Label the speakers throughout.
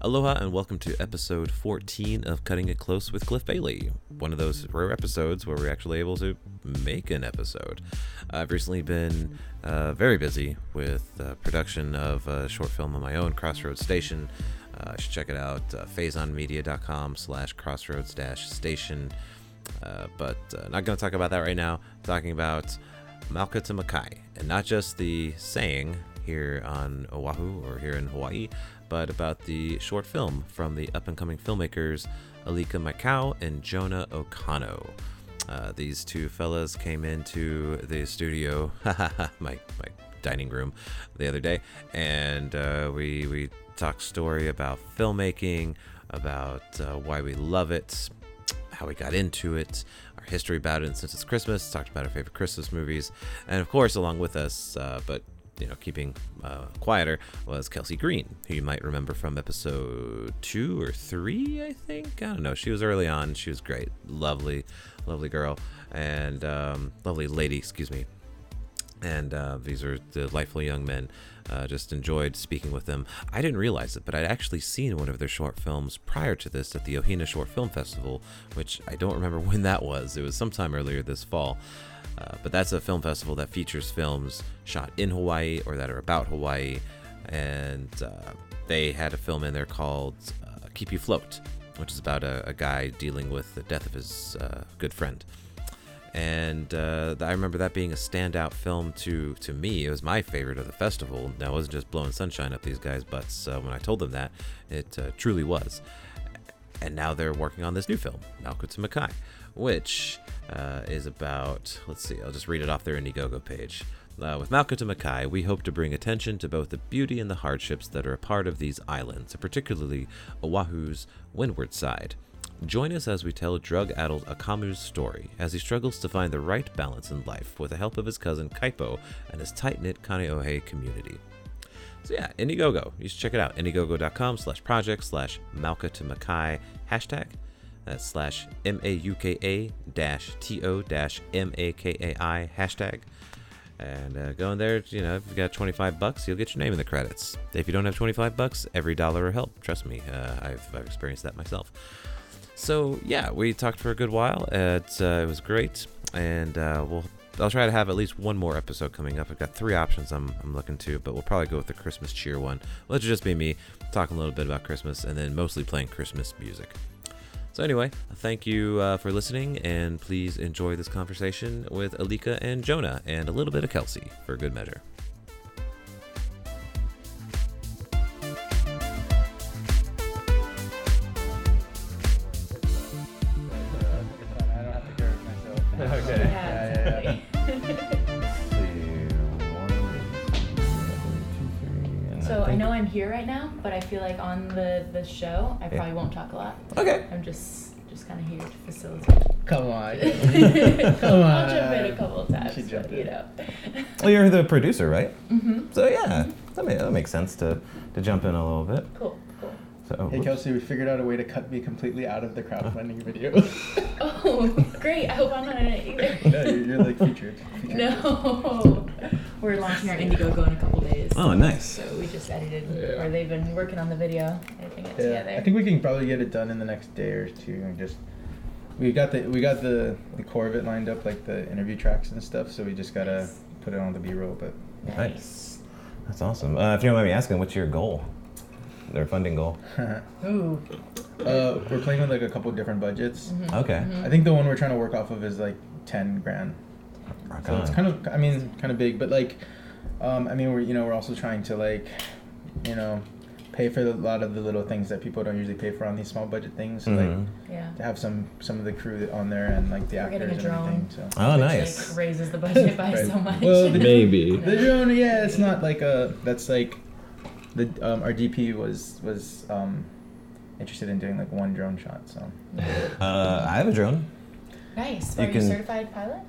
Speaker 1: Aloha and welcome to episode 14 of Cutting It Close with Cliff Bailey. One of those rare episodes where we're actually able to make an episode. I've recently been uh, very busy with uh, production of a short film of my own, Crossroads Station. Uh, should check it out, uh, phazonmedia.com slash crossroads dash station. Uh, but uh, not going to talk about that right now. talking about Mauka to Makai, and not just the saying here on Oahu or here in Hawaii, but about the short film from the up and coming filmmakers Alika Maikau and Jonah Okano. Uh, these two fellas came into the studio, my, my dining room, the other day, and uh, we, we talked story about filmmaking, about uh, why we love it, how we got into it, our history about it, and since it's Christmas, talked about our favorite Christmas movies, and of course, along with us, uh, but you know, keeping uh, quieter was Kelsey Green, who you might remember from episode two or three, I think. I don't know. She was early on. She was great. Lovely, lovely girl, and um, lovely lady, excuse me. And uh, these are delightful young men. Uh, just enjoyed speaking with them. I didn't realize it, but I'd actually seen one of their short films prior to this at the Ohina Short Film Festival, which I don't remember when that was. It was sometime earlier this fall. Uh, but that's a film festival that features films shot in Hawaii or that are about Hawaii. And uh, they had a film in there called uh, Keep You Float, which is about a, a, guy dealing with the death of his uh, good friend. And uh, I remember that being a standout film to, to me. It was my favorite of the festival. Now, I wasn't just blowing sunshine up these guys' butts when I told them that. It truly was. And now they're working on this new film, Mauka to Makai which uh, is about, let's see, I'll just read it off their Indiegogo page. Uh, with Mauka to Makai, we hope to bring attention to both the beauty and the hardships that are a part of these islands, particularly Oahu's windward side. Join us as we tell drug addled Akamu's story as he struggles to find the right balance in life with the help of his cousin Kaipo and his tight knit Kaneohe community. So yeah, Indiegogo. You should check it out. Indiegogo.com slash project slash Mauka to Makai hashtag that's slash M A U K A dash T O dash M A K A I hashtag. And uh, go in there, you know, if you've got 25 bucks, you'll get your name in the credits. If you don't have 25 bucks, every dollar will help. Trust me, uh, I've, I've experienced that myself. So, yeah, we talked for a good while. It, uh, it was great. And uh, we'll I'll try to have at least one more episode coming up. I've got three options I'm, I'm looking to, but we'll probably go with the Christmas cheer one. Let it just be me talking a little bit about Christmas and then mostly playing Christmas music. So, anyway, thank you uh, for listening, and please enjoy this conversation with Alika and Jonah, and a little bit of Kelsey for good measure.
Speaker 2: Here right now, but I feel like on the the show, I probably won't talk a lot.
Speaker 1: Okay.
Speaker 2: I'm just just kind of here to facilitate.
Speaker 3: Come on.
Speaker 2: Come on. I'll jump in a couple of times, but, you know.
Speaker 1: well, you're the producer, right?
Speaker 2: Mm-hmm.
Speaker 1: So yeah, that, may, that makes sense to to jump in a little bit.
Speaker 2: Cool.
Speaker 3: So, hey Kelsey, we figured out a way to cut me completely out of the crowdfunding video.
Speaker 2: oh, great! I hope I'm not in it
Speaker 3: either. no, you're, you're like featured. featured.
Speaker 2: No, we're launching our Indiegogo in a couple days.
Speaker 1: Oh, nice.
Speaker 2: So we just edited, yeah. or they've been working on the video, editing it
Speaker 3: yeah.
Speaker 2: together.
Speaker 3: I think we can probably get it done in the next day or two, and just we got the we got the the core of it lined up, like the interview tracks and stuff. So we just gotta nice. put it on the B-roll. But
Speaker 1: nice. That's awesome. Uh, if you don't mind me asking, what's your goal? Their funding goal?
Speaker 2: Ooh.
Speaker 3: Uh, we're playing with like a couple different budgets.
Speaker 1: Mm-hmm. Okay.
Speaker 3: Mm-hmm. I think the one we're trying to work off of is like ten grand. Rock so on. it's kind of, I mean, kind of big, but like, um, I mean, we're you know we're also trying to like, you know, pay for a lot of the little things that people don't usually pay for on these small budget things. So mm-hmm. like,
Speaker 2: yeah.
Speaker 3: to have some some of the crew on there and like the
Speaker 2: we're
Speaker 3: actors and
Speaker 2: everything.
Speaker 3: So.
Speaker 1: Oh,
Speaker 2: Which,
Speaker 1: nice.
Speaker 2: Like, raises the budget by right. so much.
Speaker 3: Well,
Speaker 1: the, maybe
Speaker 3: the drone, yeah, it's not like a that's like the um, our DP was was um, interested in doing like one drone shot. So.
Speaker 1: Uh, I have a drone.
Speaker 2: Nice. You Are you, a certified pilot?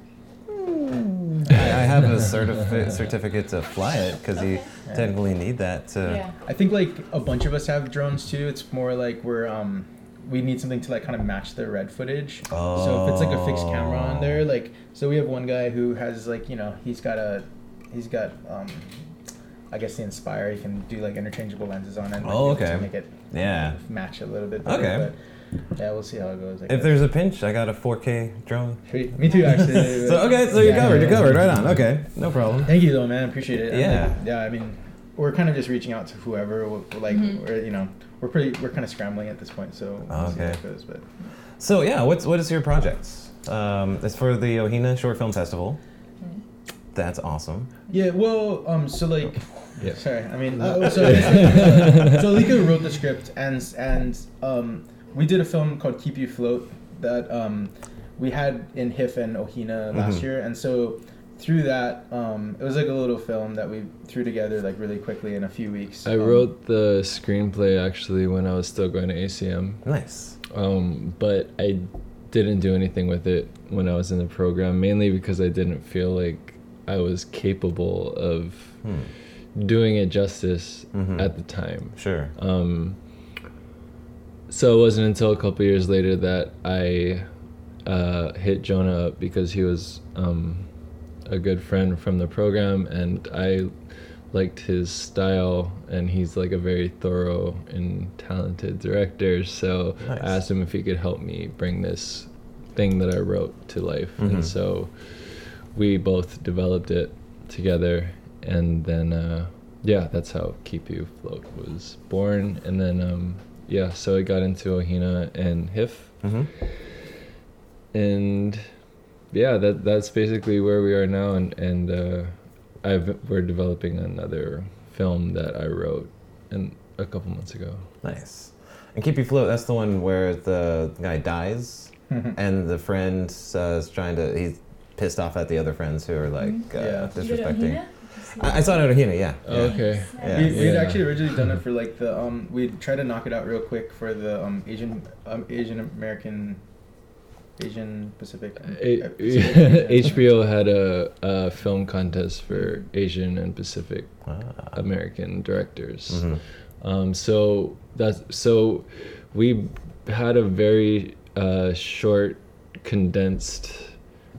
Speaker 1: I, I have a certifi- certificate to fly it because okay. you yeah. technically need that to.
Speaker 2: Yeah.
Speaker 3: I think like a bunch of us have drones too. It's more like we're um, we need something to like kind of match the red footage.
Speaker 1: Oh.
Speaker 3: So if it's like a fixed camera on there, like so we have one guy who has like you know he's got a he's got um, I guess the Inspire, you can do like interchangeable lenses on it. like,
Speaker 1: Oh,
Speaker 3: be to
Speaker 1: okay.
Speaker 3: Make it
Speaker 1: Yeah.
Speaker 3: match a little bit. Better,
Speaker 1: Okay.
Speaker 3: But yeah, we'll see how it goes.
Speaker 1: If there's a pinch, I got a 4K drone.
Speaker 3: Me too, actually.
Speaker 1: So okay, so you're
Speaker 3: Yeah,
Speaker 1: covered. You're covered. Right on. Okay, no problem.
Speaker 3: Thank you, though, man. Appreciate it. And,
Speaker 1: Yeah.
Speaker 3: like, yeah. I mean, we're kind of just reaching out to whoever. we're- Like,
Speaker 2: Mhm.
Speaker 3: we're you know, we're pretty. We're kind of scrambling at this point, so we'll see how
Speaker 1: Okay.
Speaker 3: it goes. But
Speaker 1: So yeah, what's what is your projects? Um, it's for the Ohina Short Film Festival. That's awesome.
Speaker 3: yeah, well, um, so like,
Speaker 1: Yeah.
Speaker 3: sorry. I mean, uh, so so Lika wrote the script, and and um, we did a film called Keep You Float that um, we had in HIF and Ohina last
Speaker 1: Mhm.
Speaker 3: year, and so through that, um, it was like a little film that we threw together like really quickly in a few weeks.
Speaker 4: I
Speaker 3: Um,
Speaker 4: wrote the screenplay actually when I was still going to ACM,
Speaker 1: Nice.
Speaker 4: um, but I didn't do anything with it when I was in the program, mainly because I didn't feel like I was capable of
Speaker 1: Hmm.
Speaker 4: doing it justice
Speaker 1: Mhm.
Speaker 4: at the time.
Speaker 1: Sure.
Speaker 4: Um, so it wasn't until a couple years later that I uh, hit Jonah up because he was um, a good friend from the program, and I liked his style, and he's like a very thorough and talented director. So
Speaker 1: Nice.
Speaker 4: I asked him if he could help me bring this thing that I wrote to life,
Speaker 1: Mhm.
Speaker 4: and so we both developed it together, and then uh, yeah, that's how Keep You Float was born, and then um, yeah, so I got into Ohina and HIF,
Speaker 1: Mm-hmm.
Speaker 4: and yeah, that that's basically where we are now, and and uh, I've we're developing another film that I wrote, and a couple months ago.
Speaker 1: Nice. And keep you float. That's the one where the guy dies, and the friend uh, is trying to. He's pissed off at the other friends who are like uh,
Speaker 3: Yeah.
Speaker 1: Disrespecting. I, I saw it at Ohina. Yeah.
Speaker 4: Oh,
Speaker 1: yeah.
Speaker 4: okay.
Speaker 1: Yeah.
Speaker 3: We, we'd
Speaker 4: Yeah.
Speaker 3: actually originally done it for like the um we tried to knock it out real quick for the um Asian um, Asian American Asian Pacific.
Speaker 4: A-
Speaker 3: uh, Pacific, yeah.
Speaker 4: HBO had a, a film contest for Asian and Pacific
Speaker 1: Ah.
Speaker 4: American directors.
Speaker 1: Mhm.
Speaker 4: Um, so that's so we had a very uh, short, condensed.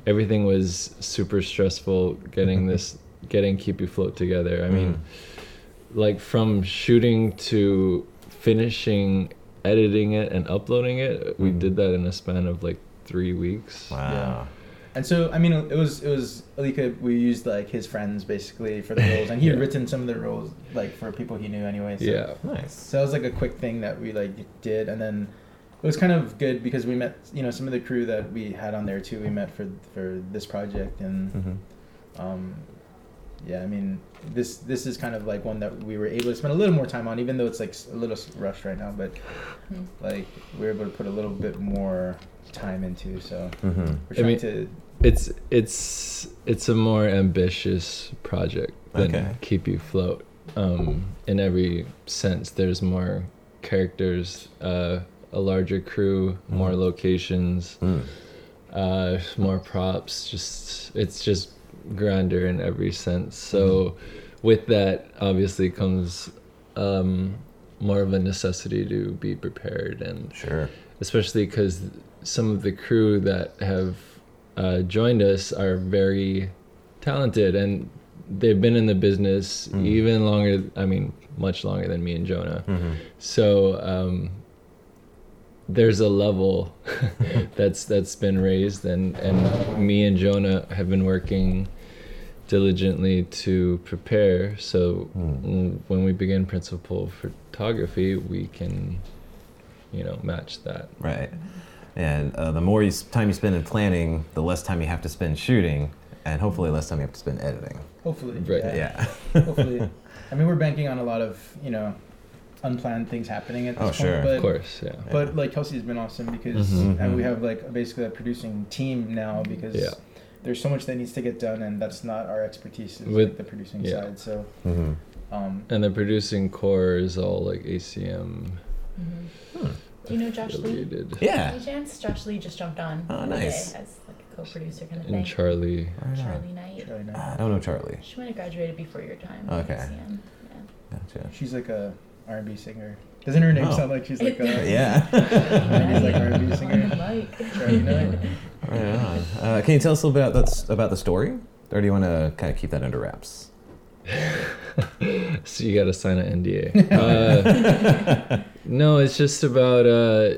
Speaker 4: Everything was super stressful getting this, getting Keep You Float together. I mean, like from shooting to finishing, editing it and uploading it, we
Speaker 1: Mhm.
Speaker 4: did that in a span of like three weeks.
Speaker 1: Wow.
Speaker 3: And so I mean it was it was Alika we used like his friends basically for the roles and he had
Speaker 4: Yeah.
Speaker 3: written some of the roles like for people he knew anyway. So.
Speaker 4: Yeah.
Speaker 1: Nice.
Speaker 3: So that was like a quick thing that we like did, and then it was kind of good because we met, you know, some of the crew that we had on there too. We met for for this project, and
Speaker 1: Mhm.
Speaker 3: um, yeah, I mean, this this is kind of like one that we were able to spend a little more time on, even though it's like a little s- rushed right now. But
Speaker 2: Hmm.
Speaker 3: like we were able to put a little bit more time into, so
Speaker 1: Mhm.
Speaker 3: we're
Speaker 4: I mean-
Speaker 3: to.
Speaker 4: It's it's it's a more ambitious project than
Speaker 1: Okay.
Speaker 4: Keep You Float. Um, in every sense, there's more characters, uh, a larger crew, more
Speaker 1: Mhm.
Speaker 4: locations,
Speaker 1: Mm.
Speaker 4: uh, more props. Just it's just grander in every sense. So, with that, obviously comes um, more of a necessity to be prepared and
Speaker 1: Sure.
Speaker 4: especially because some of the crew that have uh, joined us are very talented and they've been in the business
Speaker 1: Mm.
Speaker 4: even longer i mean much longer than me and jonah
Speaker 1: Mhm.
Speaker 4: so um, there's a level that's that's been raised and and me and jonah have been working diligently to prepare so
Speaker 1: Mm.
Speaker 4: when we begin principal photography we can you know match that
Speaker 1: Right. And uh, the more you, time you spend in planning, the less time you have to spend shooting, and hopefully less time you have to spend editing.
Speaker 3: Hopefully,
Speaker 4: Right.
Speaker 1: Yeah.
Speaker 3: Hopefully, I mean, we're banking on a lot of you know unplanned things happening at this
Speaker 1: Oh,
Speaker 3: point.
Speaker 1: sure.
Speaker 3: But
Speaker 4: of course yeah
Speaker 3: But like Kelsey's been awesome because
Speaker 4: Mhm.
Speaker 3: and we have like basically a producing team now because
Speaker 4: Yeah.
Speaker 3: there's so much that needs to get done and that's not our expertise is
Speaker 4: With-
Speaker 3: like the producing
Speaker 4: yeah.
Speaker 3: side. So
Speaker 1: hmm
Speaker 3: um
Speaker 4: and the producing core is all like acm
Speaker 2: Mhm. Do you know Josh Lee?
Speaker 4: affiliated
Speaker 1: Yeah.
Speaker 2: Any chance? Josh Lee just jumped on.
Speaker 1: Oh,
Speaker 2: the other day
Speaker 1: nice.
Speaker 2: As like a co-producer kind of
Speaker 4: and
Speaker 2: thing.
Speaker 4: And Charlie
Speaker 1: Right.
Speaker 2: Charlie Knight.
Speaker 3: Charlie Knight.
Speaker 1: I don't know Charlie.
Speaker 2: She might have graduated before your time.
Speaker 1: Okay.
Speaker 2: ACM. Yeah.
Speaker 1: Gotcha.
Speaker 3: she's like a R&B singer. Doesn't her name
Speaker 1: Oh.
Speaker 3: sound like she's like a
Speaker 1: Yeah.
Speaker 3: Maybe like R&B singer.
Speaker 2: Like.
Speaker 3: Charlie Knight?
Speaker 1: right on. Uh, can you tell us a little bit about that's about the story, or do you want to kind of keep that under wraps?
Speaker 4: so you got to sign an NDA. Uh, no, it's just about uh,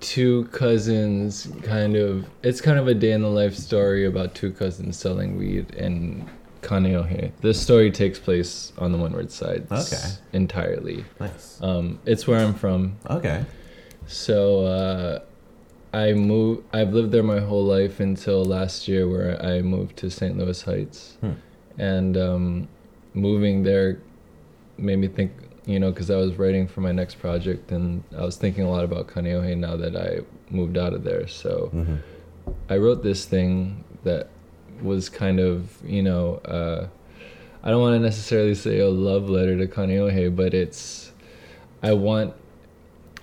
Speaker 4: two cousins. Kind of, it's kind of a day in the life story about two cousins selling weed in Kaneohe. This story takes place on the Windward side.
Speaker 1: Okay.
Speaker 4: Entirely.
Speaker 1: Nice.
Speaker 4: Um, it's where I'm from.
Speaker 1: Okay.
Speaker 4: So uh, I moved. I've lived there my whole life until last year, where I moved to St. Louis Heights,
Speaker 1: Hmm.
Speaker 4: and um, moving there made me think. You know, because I was writing for my next project, and I was thinking a lot about Kaneohe now that I moved out of there. So
Speaker 1: hmm
Speaker 4: I wrote this thing that was kind of, you know, uh, I don't want to necessarily say a love letter to Kaneohe, but it's, I want,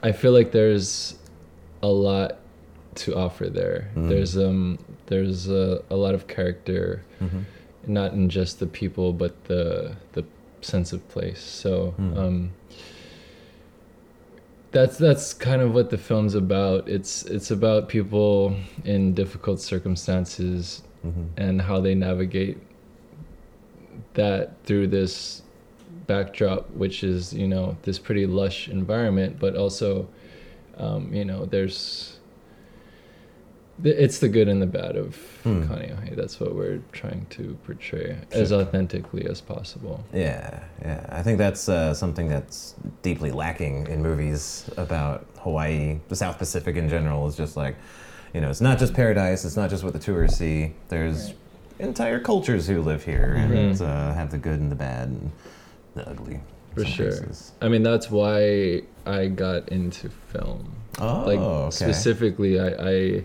Speaker 4: I feel like there's a lot to offer there.
Speaker 1: Mm.
Speaker 4: There's um, there's a, a lot of character,
Speaker 1: hmm
Speaker 4: not in just the people, but the the sense of place. So.
Speaker 1: Mm.
Speaker 4: Um, that's that's kind of what the film's about. It's it's about people in difficult circumstances
Speaker 1: hmm
Speaker 4: and how they navigate that through this backdrop, which is you know this pretty lush environment, but also um, you know there's it's the good and the bad of
Speaker 1: Hmm.
Speaker 4: Kaneohe. That's what we're trying to portray as authentically as possible.
Speaker 1: Yeah, yeah. I think that's uh, something that's deeply lacking in movies about Hawaii, the South Pacific in general. Is just like, you know, it's not just paradise. It's not just what the tourists see. There's
Speaker 3: Right.
Speaker 1: entire cultures who live here and
Speaker 4: Mhm.
Speaker 1: uh, have the good and the bad and the ugly.
Speaker 4: For sure.
Speaker 1: cases.
Speaker 4: I mean, that's why I got into film.
Speaker 1: Oh,
Speaker 4: like
Speaker 1: okay.
Speaker 4: specifically i i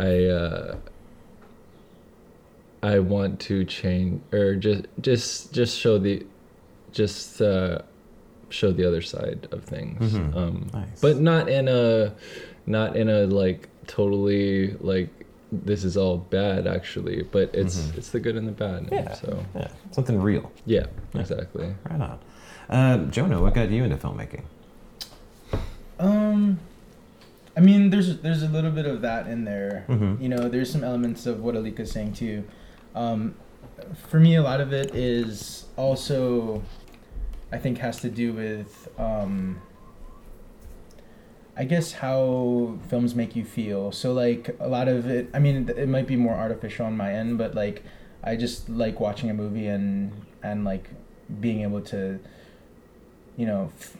Speaker 4: i uh i want to change or just just just show the just uh show the other side of things
Speaker 1: Mhm.
Speaker 4: um
Speaker 1: Nice.
Speaker 4: but not in a not in a like totally like this is all bad actually but it's
Speaker 1: Mhm.
Speaker 4: it's the good and the bad
Speaker 1: Yeah.
Speaker 4: so
Speaker 1: Yeah, something real.
Speaker 4: yeah
Speaker 1: Yeah.
Speaker 4: exactly
Speaker 1: Right on. Uh, Jonah, what got you into filmmaking?
Speaker 3: Um, I mean, there's there's a little bit of that in there.
Speaker 1: Mhm.
Speaker 3: You know, there's some elements of what Alika's saying too. Um, for me, a lot of it is also, I think, has to do with, um, I guess, how films make you feel. So, like, a lot of it. I mean, it might be more artificial on my end, but like, I just like watching a movie and and like being able to, you know, f-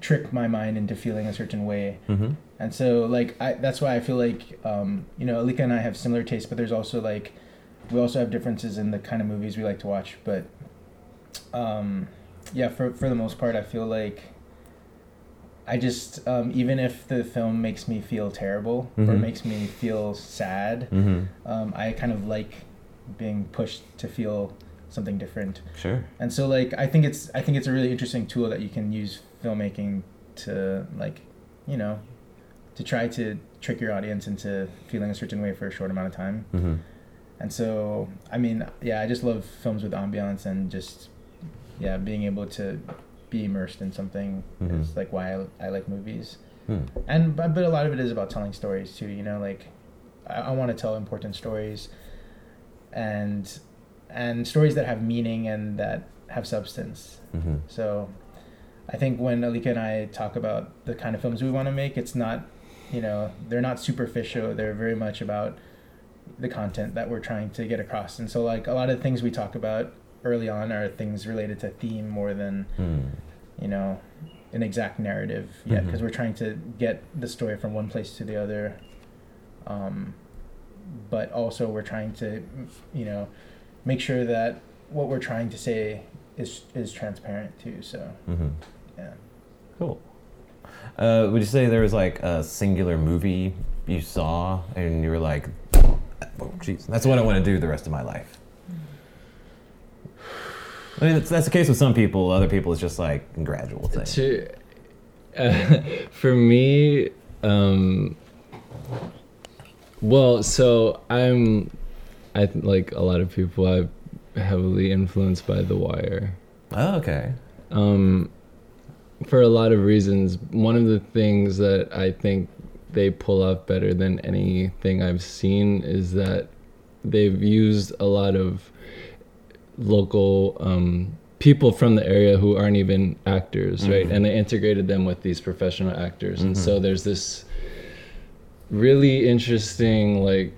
Speaker 3: trick my mind into feeling a certain way.
Speaker 1: Mm-hmm.
Speaker 3: And so, like, I that's why I feel like, um, you know, Alika and I have similar tastes, but there's also like, we also have differences in the kind of movies we like to watch. But, um, yeah, for for the most part, I feel like. I just, um, even if the film makes me feel terrible or
Speaker 1: Mhm.
Speaker 3: makes me feel sad,
Speaker 1: Mm-hmm.
Speaker 3: um, I kind of like being pushed to feel something different.
Speaker 1: Sure.
Speaker 3: And so like I think it's I think it's a really interesting tool that you can use filmmaking to like, you know, to try to trick your audience into feeling a certain way for a short amount of time.
Speaker 1: Mm-hmm.
Speaker 3: And so I mean, yeah, I just love films with ambiance and just yeah, being able to be immersed in something
Speaker 1: Mhm.
Speaker 3: is like why I, I like movies.
Speaker 1: Hmm.
Speaker 3: And but, but a lot of it is about telling stories too, you know, like I, I want to tell important stories and and stories that have meaning and that have substance.
Speaker 1: Mm-hmm.
Speaker 3: So I think when Alika and I talk about the kind of films we want to make, it's not, you know, they're not superficial. They're very much about the content that we're trying to get across. And so like a lot of the things we talk about early on are things related to theme more than,
Speaker 1: Hmm.
Speaker 3: you know, an exact narrative yet because we're trying to get the story from one place to the other. Um, but also we're trying to, you know, make sure that what we're trying to say is is transparent too. So
Speaker 1: Mm-hmm.
Speaker 3: yeah.
Speaker 1: Cool. Uh, would you say there was like a singular movie you saw and you were like, oh, jeez, that's what I want to do the rest of my life? I mean, that's, that's the case with some people. Other people, it's just like a gradual thing.
Speaker 4: To, uh, for me, um, well, so I'm, I th- like a lot of people. I'm heavily influenced by The Wire.
Speaker 1: Oh, okay.
Speaker 4: Um, for a lot of reasons. One of the things that I think they pull off better than anything I've seen is that they've used a lot of local um, people from the area who aren't even actors, right?
Speaker 1: Mhm.
Speaker 4: And they integrated them with these professional actors, and
Speaker 1: Mhm.
Speaker 4: so there's this really interesting like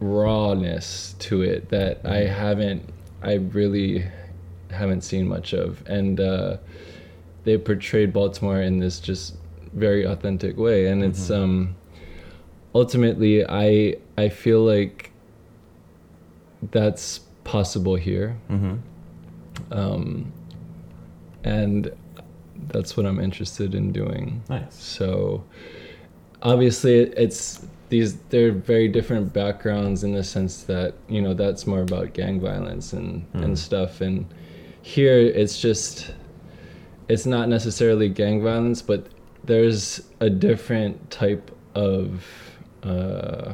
Speaker 4: rawness to it that I haven't, I really haven't seen much of, and uh, they portrayed Baltimore in this just very authentic way, and it's
Speaker 1: Mhm.
Speaker 4: um, ultimately I I feel like that's possible here
Speaker 1: Mm-hmm.
Speaker 4: um, and that's what I'm interested in doing.
Speaker 1: Nice.
Speaker 4: So obviously, it's these they're very different backgrounds in the sense that you know that's more about gang violence and
Speaker 1: Mm.
Speaker 4: and stuff, and here it's just it's not necessarily gang violence, but there's a different type of uh,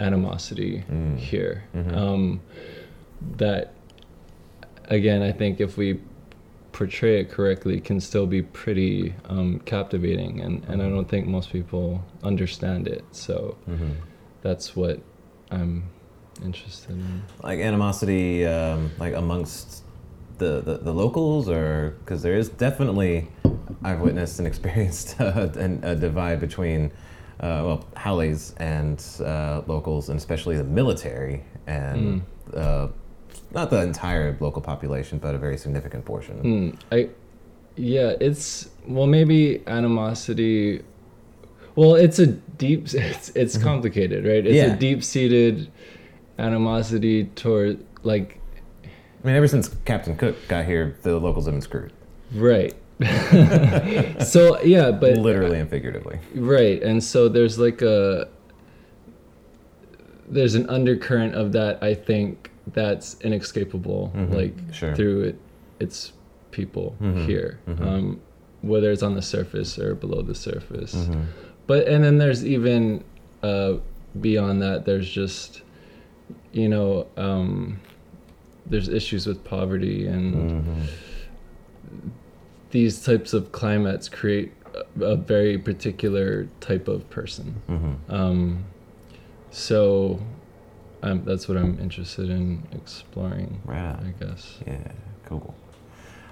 Speaker 4: animosity
Speaker 1: Mm.
Speaker 4: here
Speaker 1: Mhm.
Speaker 4: um, that again i think if we portray it correctly can still be pretty um, captivating and, and i don't think most people understand it. So
Speaker 1: Mm-hmm.
Speaker 4: that's what i'm interested in.
Speaker 1: Like animosity, um, like amongst the, the, the locals, or because there is definitely, I've witnessed and experienced a, a divide between, uh, well, haoles and uh, locals, and especially the military, and uh, not the entire local population, but a very significant portion.
Speaker 4: Hmm, i yeah it's well maybe animosity well it's a deep it's, it's complicated right it's
Speaker 1: Yeah.
Speaker 4: a deep-seated animosity toward like
Speaker 1: I mean, ever since Captain Cook got here, the locals have been screwed,
Speaker 4: right so yeah but
Speaker 1: literally and figuratively.
Speaker 4: Right, and so there's like a there's an undercurrent of that I think that's inescapable,
Speaker 1: Mhm,
Speaker 4: like
Speaker 1: sure.
Speaker 4: through it, its people
Speaker 1: Mhm,
Speaker 4: here,
Speaker 1: mhm.
Speaker 4: um, whether it's on the surface or below the surface.
Speaker 1: Mhm.
Speaker 4: But and then there's even uh, beyond that, there's just you know um, there's issues with poverty and
Speaker 1: Mhm.
Speaker 4: these types of climates create a, a very particular type of person.
Speaker 1: Mhm.
Speaker 4: Um, so um, that's what I'm interested in exploring,
Speaker 1: Right.
Speaker 4: I guess.
Speaker 1: Yeah, cool.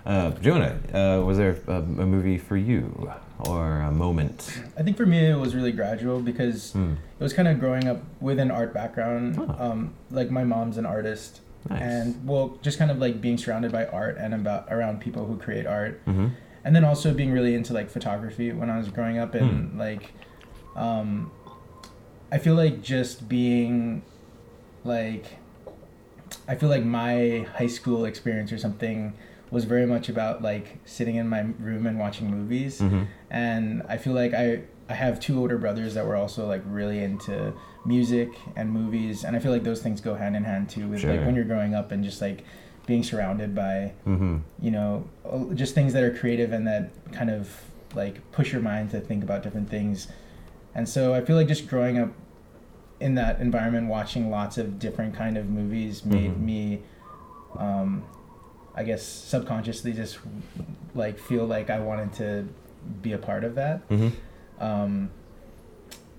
Speaker 1: Uh, Jonah, uh, was there a, a movie for you or a moment?
Speaker 3: I think for me it was really gradual because
Speaker 1: Hmm.
Speaker 3: it was kind of growing up with an art background.
Speaker 1: Oh.
Speaker 3: Um, like my mom's an artist,
Speaker 1: Nice.
Speaker 3: and well, just kind of like being surrounded by art and about around people who create art,
Speaker 1: Mm-hmm.
Speaker 3: and then also being really into like photography when I was growing up, and
Speaker 1: Hmm.
Speaker 3: like, um, I feel like just being, like, I feel like my high school experience or something was very much about like sitting in my room and watching movies
Speaker 1: Mm-hmm.
Speaker 3: and I feel like I I have two older brothers that were also like really into music and movies, and I feel like those things go hand in hand too. With like when you're growing up and just like being surrounded by
Speaker 1: Mm-hmm.
Speaker 3: you know just things that are creative and that kind of like push your mind to think about different things, and so I feel like just growing up in that environment, watching lots of different kind of movies, made
Speaker 1: Mhm.
Speaker 3: me. Um, I guess subconsciously just like feel like I wanted to be a part of that.
Speaker 1: Mm-hmm.
Speaker 3: Um,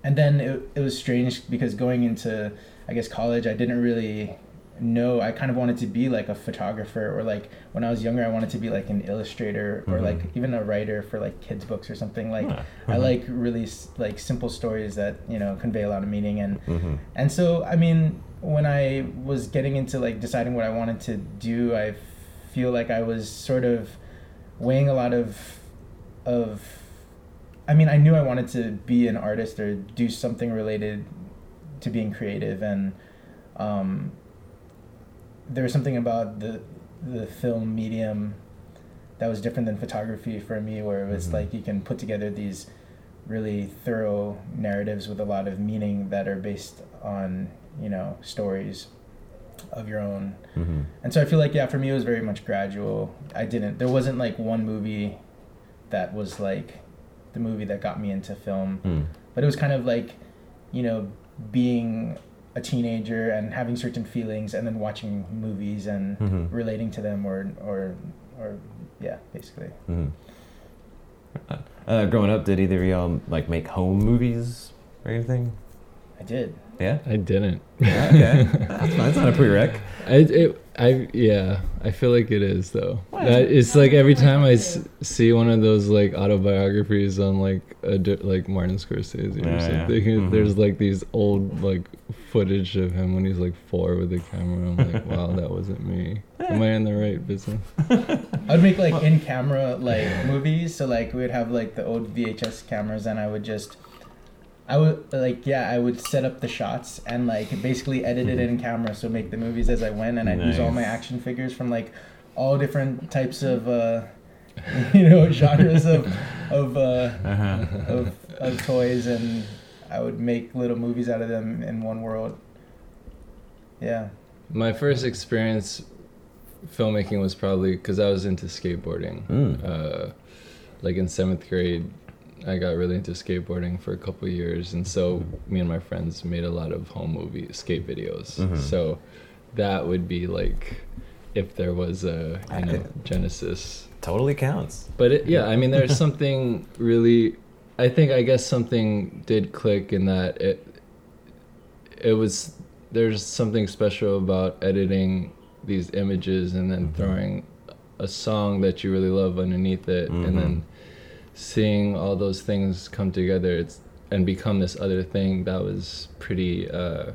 Speaker 3: and then it, it was strange because going into, I guess, college, I didn't really know. I kind of wanted to be like a photographer, or like when I was younger, I wanted to be like an illustrator or
Speaker 1: Mhm.
Speaker 3: like even a writer for like kids' books or something. Like,
Speaker 1: Ah,
Speaker 3: I
Speaker 1: mhm.
Speaker 3: like really s- like simple stories that you know convey a lot of meaning and
Speaker 1: Mm-hmm.
Speaker 3: and so I mean when I was getting into like deciding what I wanted to do, I feel like I was sort of weighing a lot of of I mean, I knew I wanted to be an artist or do something related to being creative and um, there was something about the the film medium that was different than photography for me where it was
Speaker 1: Mhm.
Speaker 3: like you can put together these really thorough narratives with a lot of meaning that are based on you know stories of your own
Speaker 1: Mm-hmm.
Speaker 3: and so i feel like yeah for me it was very much gradual i didn't there wasn't like one movie that was like the movie that got me into film
Speaker 1: Mm.
Speaker 3: but it was kind of like you know being a teenager and having certain feelings and then watching movies and
Speaker 1: Mhm.
Speaker 3: relating to them or or or yeah basically
Speaker 1: Mm-hmm. Uh, growing up, did either of y'all like make home movies or anything?
Speaker 3: i did
Speaker 1: Yeah.
Speaker 4: I didn't.
Speaker 1: okay. That's fine. It's not a prereq.
Speaker 4: I, it, I, yeah, I feel like it is though. That, it's like every time I s- see one of those like autobiographies on like a di- like Martin Scorsese or
Speaker 1: Yeah, yeah.
Speaker 4: something,
Speaker 1: Mhm.
Speaker 4: there's like these old like footage of him when he's like four with the camera. I'm like, wow, that wasn't me. Am I in the right business?
Speaker 3: I'd make like in camera like movies. So like we would have like the old VHS cameras, and I would just, I would like yeah, I would set up the shots and like basically edit it in camera, so make the movies as I went, and I'd use all my action figures from like all different types of uh, you know genres of of uh,
Speaker 1: Uh-huh.
Speaker 3: of of toys, and I would make little movies out of them in one world. Yeah.
Speaker 4: My first experience filmmaking was probably because I was into skateboarding.
Speaker 1: Mm.
Speaker 4: Uh, like in seventh grade, I got really into skateboarding for a couple of years, and so me and my friends made a lot of home movie skate videos.
Speaker 1: Mhm.
Speaker 4: So that would be like if there was a you know Genesis.
Speaker 1: Totally counts.
Speaker 4: But it, yeah, I mean, there's something really. I think I guess something did click in that it. It was there's something special about editing these images and then
Speaker 1: Mhm.
Speaker 4: throwing a song that you really love underneath it, and then seeing all those things come together. It's and become this other thing that was pretty uh,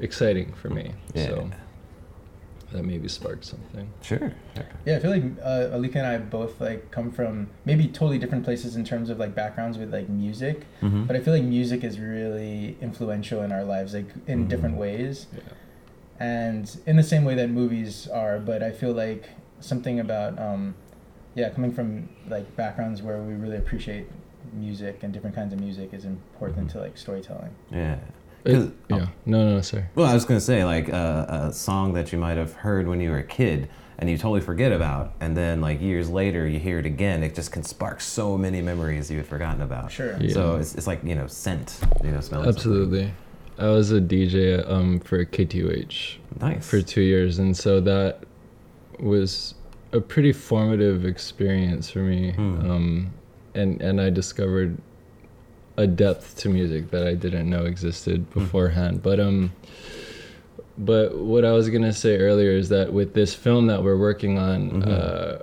Speaker 4: exciting for me.
Speaker 1: Yeah.
Speaker 4: So that maybe sparked something.
Speaker 1: Sure. sure.
Speaker 3: Yeah, I feel like uh, Alika and I both like come from maybe totally different places in terms of like backgrounds with like music,
Speaker 1: Mhm.
Speaker 3: but I feel like music is really influential in our lives, like in
Speaker 1: Mhm.
Speaker 3: different ways,
Speaker 4: Yeah.
Speaker 3: and in the same way that movies are. But I feel like something about um, yeah, coming from like backgrounds where we really appreciate music and different kinds of music is important to like storytelling.
Speaker 1: Yeah.
Speaker 4: It-
Speaker 1: 'Cause- oh.
Speaker 4: yeah. No, no, sorry.
Speaker 1: Well, I was going to say, like, uh, a song that you might have heard when you were a kid and you totally forget about, and then, like, years later you hear it again, it just can spark so many memories you had forgotten about.
Speaker 3: Sure.
Speaker 4: Yeah.
Speaker 1: So it's, it's like, you know, scent, you know, smelling something.
Speaker 4: Absolutely. I was a DJ um, for KTUH
Speaker 1: Nice.
Speaker 4: for two years, and so that was a pretty formative experience for me.
Speaker 1: Hmm.
Speaker 4: Um, and and I discovered a depth to music that I didn't know existed
Speaker 1: Hmm.
Speaker 4: beforehand. But um, but what I was gonna say earlier is that with this film that we're working on,
Speaker 1: Mhm.
Speaker 4: uh,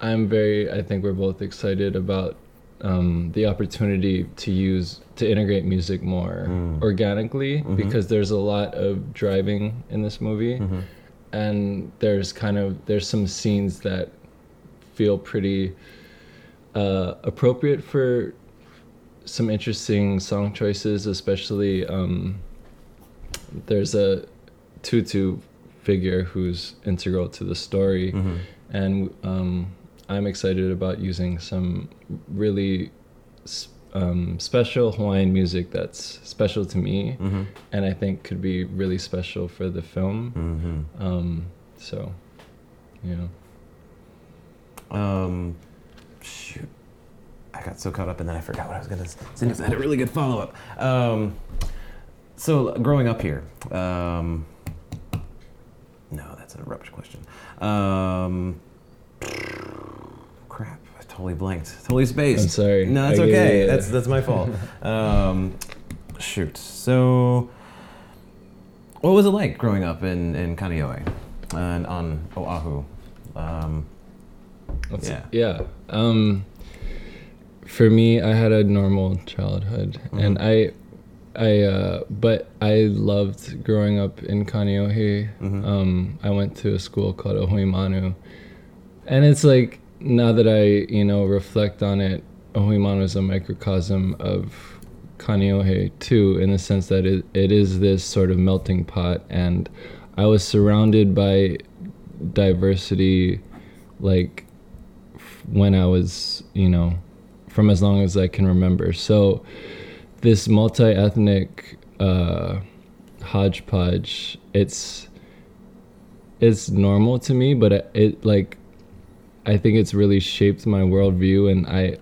Speaker 4: I'm very. I think we're both excited about um, the opportunity to use to integrate music more
Speaker 1: Mm.
Speaker 4: organically
Speaker 1: Mhm.
Speaker 4: because there's a lot of driving in this movie
Speaker 1: Mhm.
Speaker 4: And there's kind of there's some scenes that feel pretty uh, appropriate for some interesting song choices especially um, there's a tutu figure who's integral to the story
Speaker 1: Mhm.
Speaker 4: and um, I'm excited about using some really s- um, special Hawaiian music that's special to me,
Speaker 1: Mhm.
Speaker 4: and I think could be really special for the film.
Speaker 1: Mhm.
Speaker 4: Um, so, you know,
Speaker 1: Um, shoot. I got so caught up and then I forgot what I was going to say. I had a really good follow up. Um, so, growing up here, um, no, that's a rubbish question. Um, totally blanked. Totally spaced.
Speaker 4: I'm sorry.
Speaker 1: No, that's
Speaker 4: I
Speaker 1: okay. That's that's my fault. um, shoot. So, what was it like growing up in in Kaneohe and on Oahu? Um, Yeah.
Speaker 4: yeah. Um, for me, I had a normal childhood, and
Speaker 1: Mhm.
Speaker 4: I, I, uh, but I loved growing up in Kaneohe.
Speaker 1: Mhm.
Speaker 4: Um, I went to a school called Ahuimanu, and it's like now that I, you know, reflect on it, Ahuimanu is a microcosm of Kaneohe too, in the sense that it, it is this sort of melting pot, and I was surrounded by diversity, like when I was, you know, from as long as I can remember. So this multi-ethnic uh, hodgepodge, it's it's normal to me, but it, it like I think it's really shaped my worldview, and I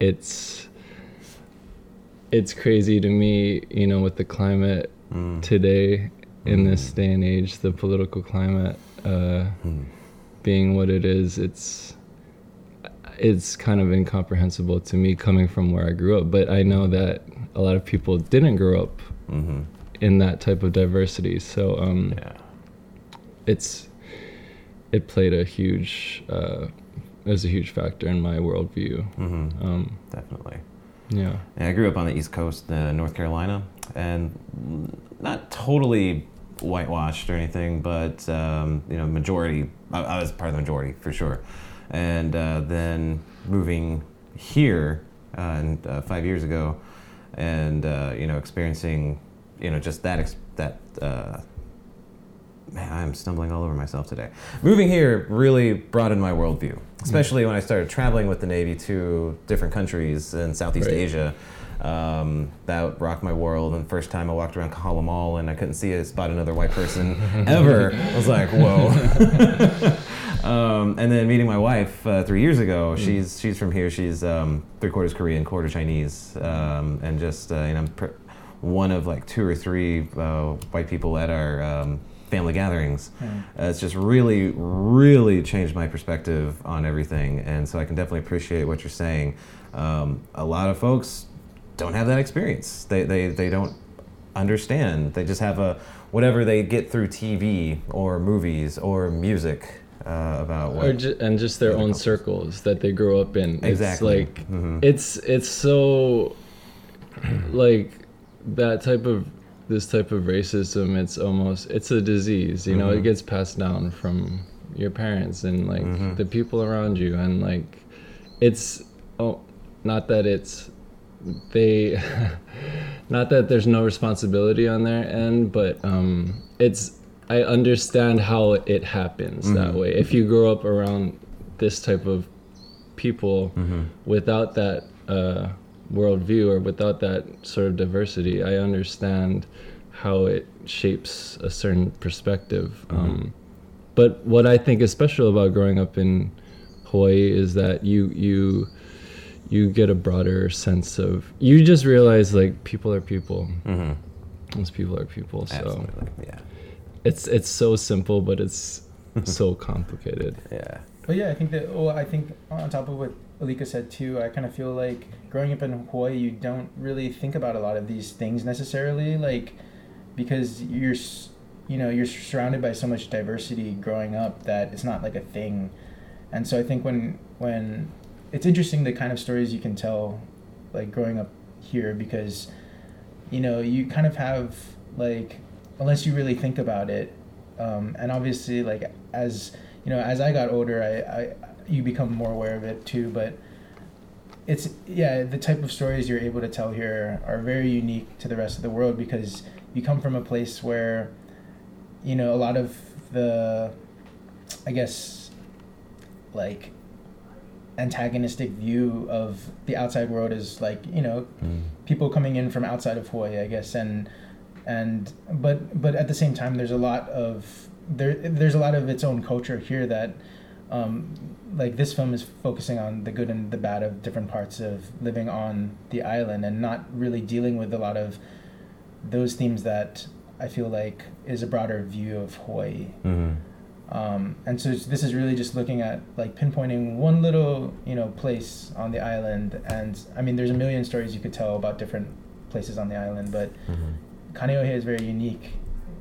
Speaker 4: it's it's crazy to me, you know, with the climate
Speaker 1: mm,
Speaker 4: today in this day and age, the political climate uh,
Speaker 1: mm,
Speaker 4: being what it is, it's it's kind of incomprehensible to me coming from where I grew up. But I know that a lot of people didn't grow up
Speaker 1: mhm.
Speaker 4: in that type of diversity. So um,
Speaker 1: Yeah.
Speaker 4: it's it played a huge uh, it was a huge factor in my worldview.
Speaker 1: hmm
Speaker 4: Um,
Speaker 1: Definitely.
Speaker 4: yeah.
Speaker 1: Yeah, I grew up on the East Coast, uh, North Carolina, and not totally whitewashed or anything, but um, you know, majority. I, I was part of the majority for sure. And uh, then moving here, uh, and, uh, five years ago, and uh, you know, experiencing, you know, just that ex- that. Man, I'm stumbling all over myself today. Moving here really broadened my worldview, especially when I started traveling with the Navy to different countries in Southeast
Speaker 4: Right.
Speaker 1: Asia. Um, that rocked my world. And the first time I walked around Kahala Mall and I couldn't see a spot another white person ever, I was like, whoa. um, and then meeting my wife uh, three years ago, she's she's from here. She's um, three quarters Korean, quarter Chinese, um, and just uh, you know, pr- one of like two or three uh, white people at our um, family gatherings. Uh, it's just really, really changed my perspective on everything, and so I can definitely appreciate what you're saying. Um, a lot of folks don't have that experience. They, they, they don't understand. They just have a whatever they get through TV or movies or music uh, about what.
Speaker 4: or ju- and just their own
Speaker 1: cultures.
Speaker 4: circles that they grow up in.
Speaker 1: Exactly.
Speaker 4: It's like
Speaker 1: Mhm.
Speaker 4: it's it's so like that type of this type of racism. It's almost it's a disease. You know,
Speaker 1: Mhm.
Speaker 4: it gets passed down from your parents and like
Speaker 1: Mhm.
Speaker 4: the people around you, and like it's oh, not that it's they. not that there's no responsibility on their end, but um, it's I understand how it happens that
Speaker 1: Mhm.
Speaker 4: way. If you grow up around this type of people
Speaker 1: Mhm.
Speaker 4: without that uh, worldview or without that sort of diversity, I understand how it shapes a certain perspective. Um, but what I think is special about growing up in Hawaii is that you you you get a broader sense of you just realize like people are people.
Speaker 1: Mhm.
Speaker 4: Most people are people. So
Speaker 1: Absolutely. Yeah.
Speaker 4: it's it's so simple, but it's so complicated.
Speaker 1: Yeah.
Speaker 3: But yeah, I think that. Well, I think on top of what Alika said too, I kind of feel like growing up in Hawaii, you don't really think about a lot of these things necessarily, like because you're, you know, you're surrounded by so much diversity growing up that it's not like a thing, and so I think when when it's interesting the kind of stories you can tell, like growing up here, because you know you kind of have like unless you really think about it, um, and obviously like as you know, as I got older, I, I you become more aware of it too. But it's yeah, the type of stories you're able to tell here are very unique to the rest of the world because you come from a place where, you know, a lot of the, I guess, like antagonistic view of the outside world is like you know
Speaker 1: Mm.
Speaker 3: people coming in from outside of Hawaii, I guess, and and but but at the same time, there's a lot of there there's a lot of its own culture here that um, like this film is focusing on the good and the bad of different parts of living on the island and not really dealing with a lot of those themes that I feel like is a broader view of Hawaii.
Speaker 1: Mhm.
Speaker 3: Um, and so this is really just looking at like pinpointing one little you know place on the island and i mean there's a million stories you could tell about different places on the island but
Speaker 1: Mhm.
Speaker 3: kaneohe is very unique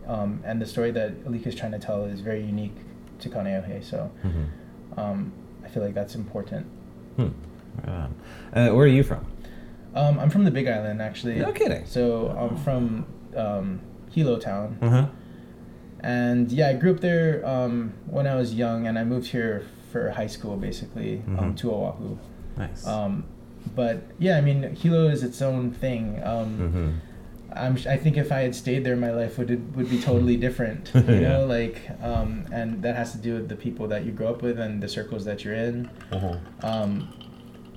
Speaker 3: um, and the story that alika is trying to tell is very unique to kaneohe so
Speaker 1: Mhm.
Speaker 3: Um, i feel like that's important
Speaker 1: Hmm. Right. Uh, where are you from?
Speaker 3: um, i'm from the big island actually
Speaker 1: No kidding.
Speaker 3: so i'm from um, hilo town
Speaker 1: Uh huh.
Speaker 3: and yeah, I grew up there um, when I was young, and I moved here for high school, basically, um,
Speaker 1: Mhm.
Speaker 3: to Oahu.
Speaker 1: Nice.
Speaker 3: Um, but yeah, I mean, Hilo is its own thing. Um,
Speaker 1: Mhm.
Speaker 3: I'm, I think if I had stayed there, my life would would be totally different. You
Speaker 1: Yeah.
Speaker 3: know, like, um, and that has to do with the people that you grow up with and the circles that you're in.
Speaker 1: Uh-huh.
Speaker 3: Um,